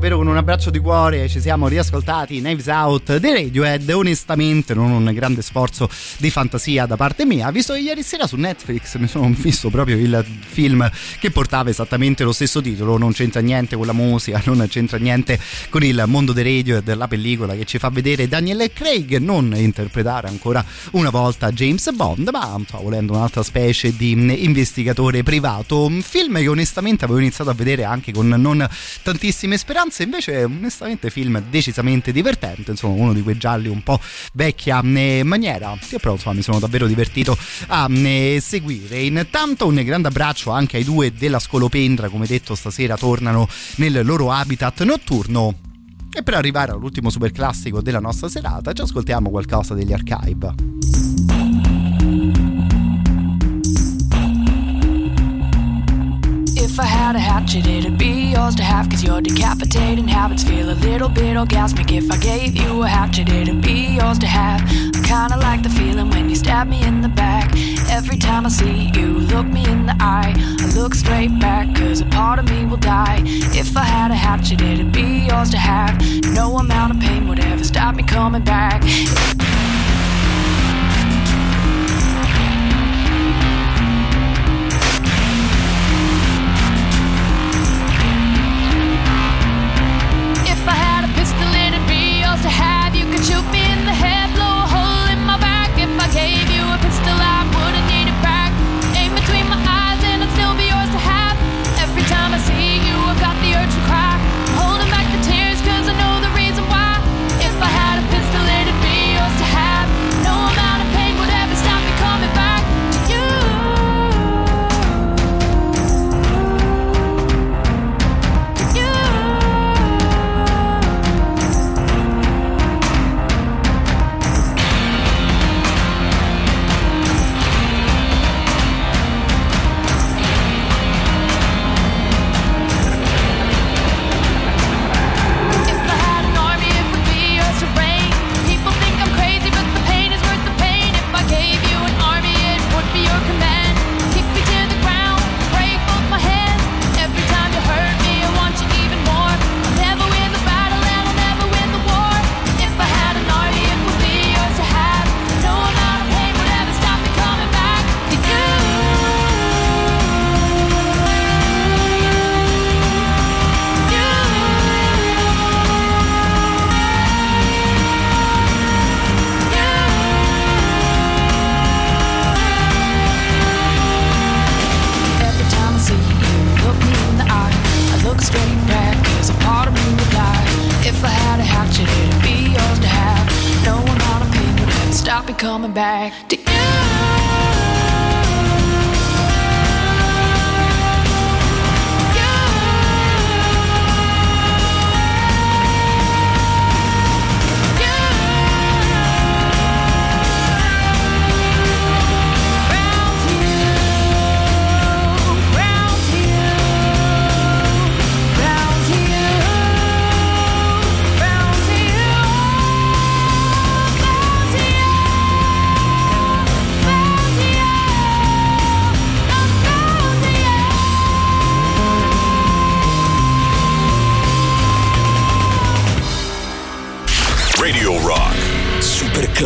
Davvero con un abbraccio di cuore ci siamo riascoltati Knives Out dei Radiohead onestamente non un grande sforzo di fantasia da parte mia. Visto che ieri sera su Netflix mi sono visto proprio il film che portava esattamente lo stesso titolo non c'entra niente con la musica non c'entra niente con il mondo dei Radiohead la pellicola che ci fa vedere Daniel Craig non interpretare ancora una volta James Bond ma stavo volendo un'altra specie di investigatore privato. Un film che onestamente avevo iniziato a vedere anche con non tantissime speranze invece onestamente film decisamente divertente insomma uno di quei gialli un po' vecchia eh, maniera. Che però insomma mi sono davvero divertito a eh, seguire. Intanto un grande abbraccio anche ai due della Scolopendra come detto stasera tornano nel loro habitat notturno. E per arrivare all'ultimo super classico della nostra serata ci ascoltiamo qualcosa degli archive If I had a hatchet, it'd be yours to have. Cause your decapitating habits feel a little bit orgasmic. If I gave you a hatchet, it'd be yours to have. I kinda like the feeling when you stab me in the back. Every time I see you, look me in the eye. I look straight back, cause a part of me will die. If I had a hatchet, it'd be yours to have. No amount of pain would ever stop me coming back.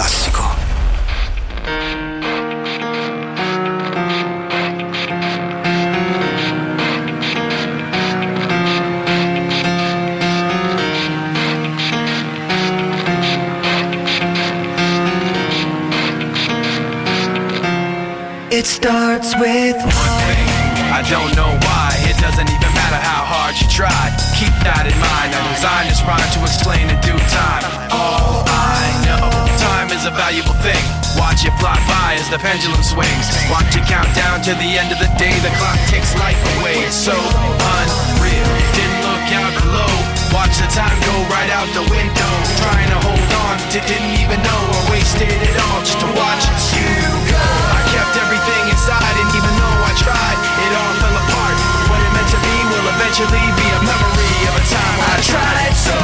Super the pendulum swings. Watch it count down to the end of the day. The clock takes life away. It's so unreal. Didn't look out below. Watch the time go right out the window. Trying to hold on to didn't even know or wasted it all just to watch you go. I kept everything inside, and even though I tried, it all fell apart. What it meant to be will eventually be a memory of a time I tried so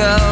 go.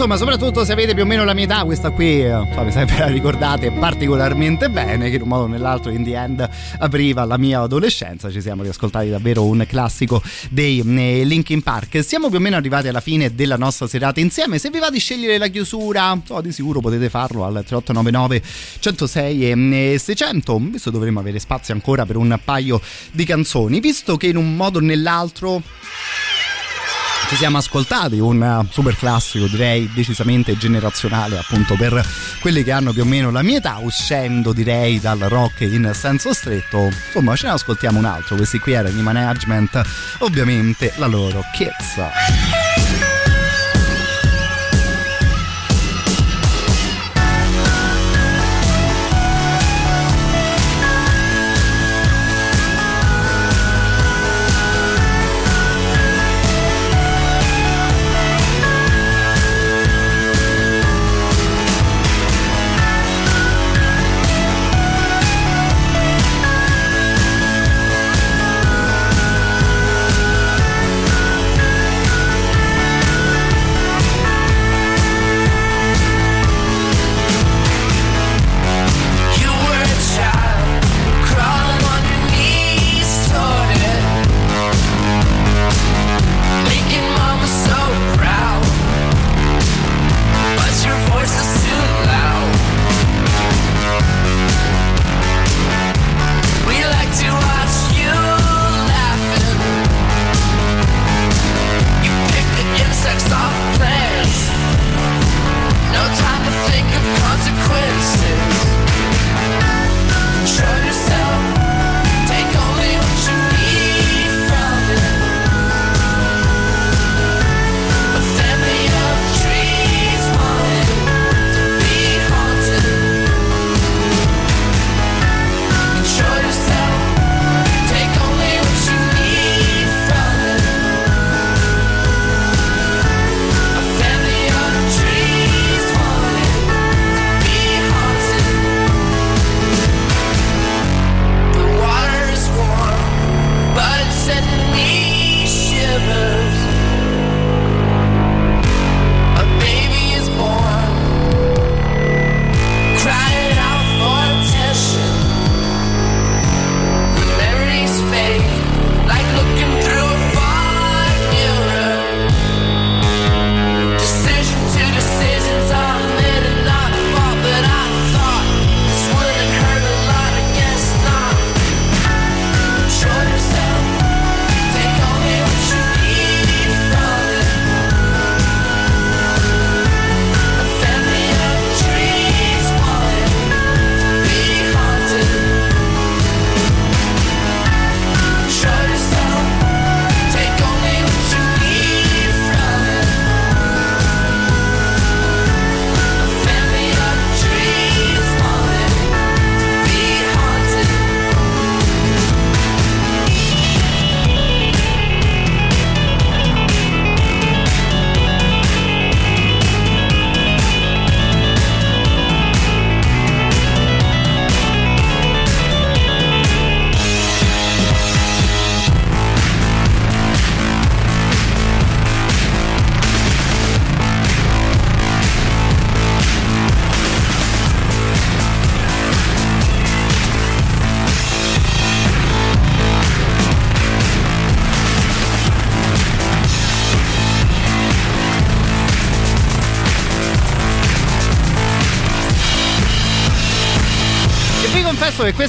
Insomma, soprattutto se avete più o meno la mia età, questa qui, so, mi sempre la ricordate particolarmente bene, che in un modo o nell'altro in the end apriva la mia adolescenza. Ci siamo riascoltati davvero un classico dei eh, Linkin Park. Siamo più o meno arrivati alla fine della nostra serata insieme. Se vi va di scegliere la chiusura, so, di sicuro potete farlo al 3899 106 e 600, visto dovremo avere spazio ancora per un paio di canzoni, visto che in un modo o nell'altro ci siamo ascoltati un super classico direi decisamente generazionale appunto per quelli che hanno più o meno la mia età uscendo direi dal rock in senso stretto. Insomma ce ne ascoltiamo un altro questi qui erano i management ovviamente la loro Kids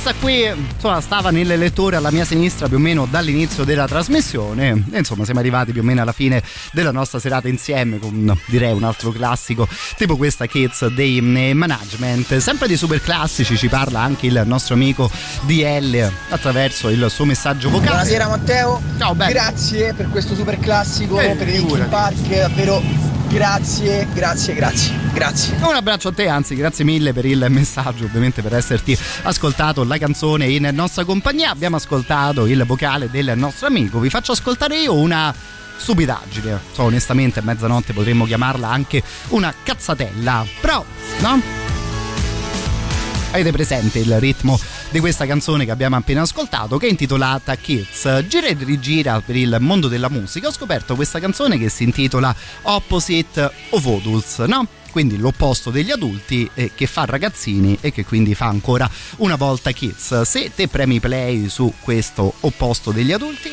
questa qui insomma, stava nelle letture alla mia sinistra più o meno dall'inizio della trasmissione e insomma siamo arrivati più o meno alla fine della nostra serata insieme con direi un altro classico tipo questa Kids dei eh, Management sempre di super classici ci parla anche il nostro amico DL attraverso il suo messaggio vocale Buonasera Matteo. Ciao bello. Grazie per questo super classico, Eh, per i Linkin figurati. Park, davvero grazie, grazie, grazie. Grazie. Un abbraccio a te, anzi grazie mille per il messaggio, ovviamente per esserti ascoltato la canzone in nostra compagnia. Abbiamo ascoltato il vocale del nostro amico. Vi faccio ascoltare io una stupidaggine. So, onestamente a mezzanotte potremmo chiamarla anche una cazzatella. Però, no? Avete presente il ritmo di questa canzone che abbiamo appena ascoltato, che è intitolata Kids? Gira e rigira per il mondo della musica. Ho scoperto questa canzone che si intitola Opposite of Adults, no? Quindi l'opposto degli adulti eh, che fa ragazzini e che quindi fa ancora una volta kids. Se te premi play su questo opposto degli adulti.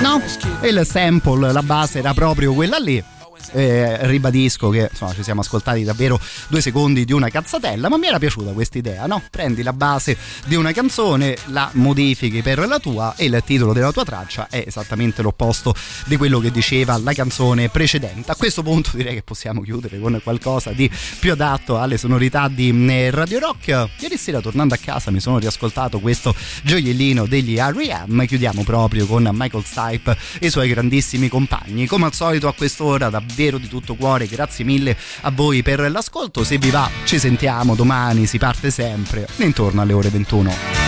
No, e il sample, la base era proprio quella lì. Eh, ribadisco che insomma, ci siamo ascoltati davvero due secondi di una cazzatella, ma mi era piaciuta questa idea, no? Prendi la base di una canzone, la modifichi per la tua e il titolo della tua traccia è esattamente l'opposto di quello che diceva la canzone precedente. A questo punto direi che possiamo chiudere con qualcosa di più adatto alle sonorità di eh, Radio Rock. Ieri sera tornando a casa mi sono riascoltato questo gioiellino degli R.E.M. Chiudiamo proprio con Michael Stipe e i suoi grandissimi compagni. Come al solito a quest'ora davvero di tutto cuore grazie mille a voi per l'ascolto. Se vi va ci sentiamo domani, si parte sempre intorno alle ore 21.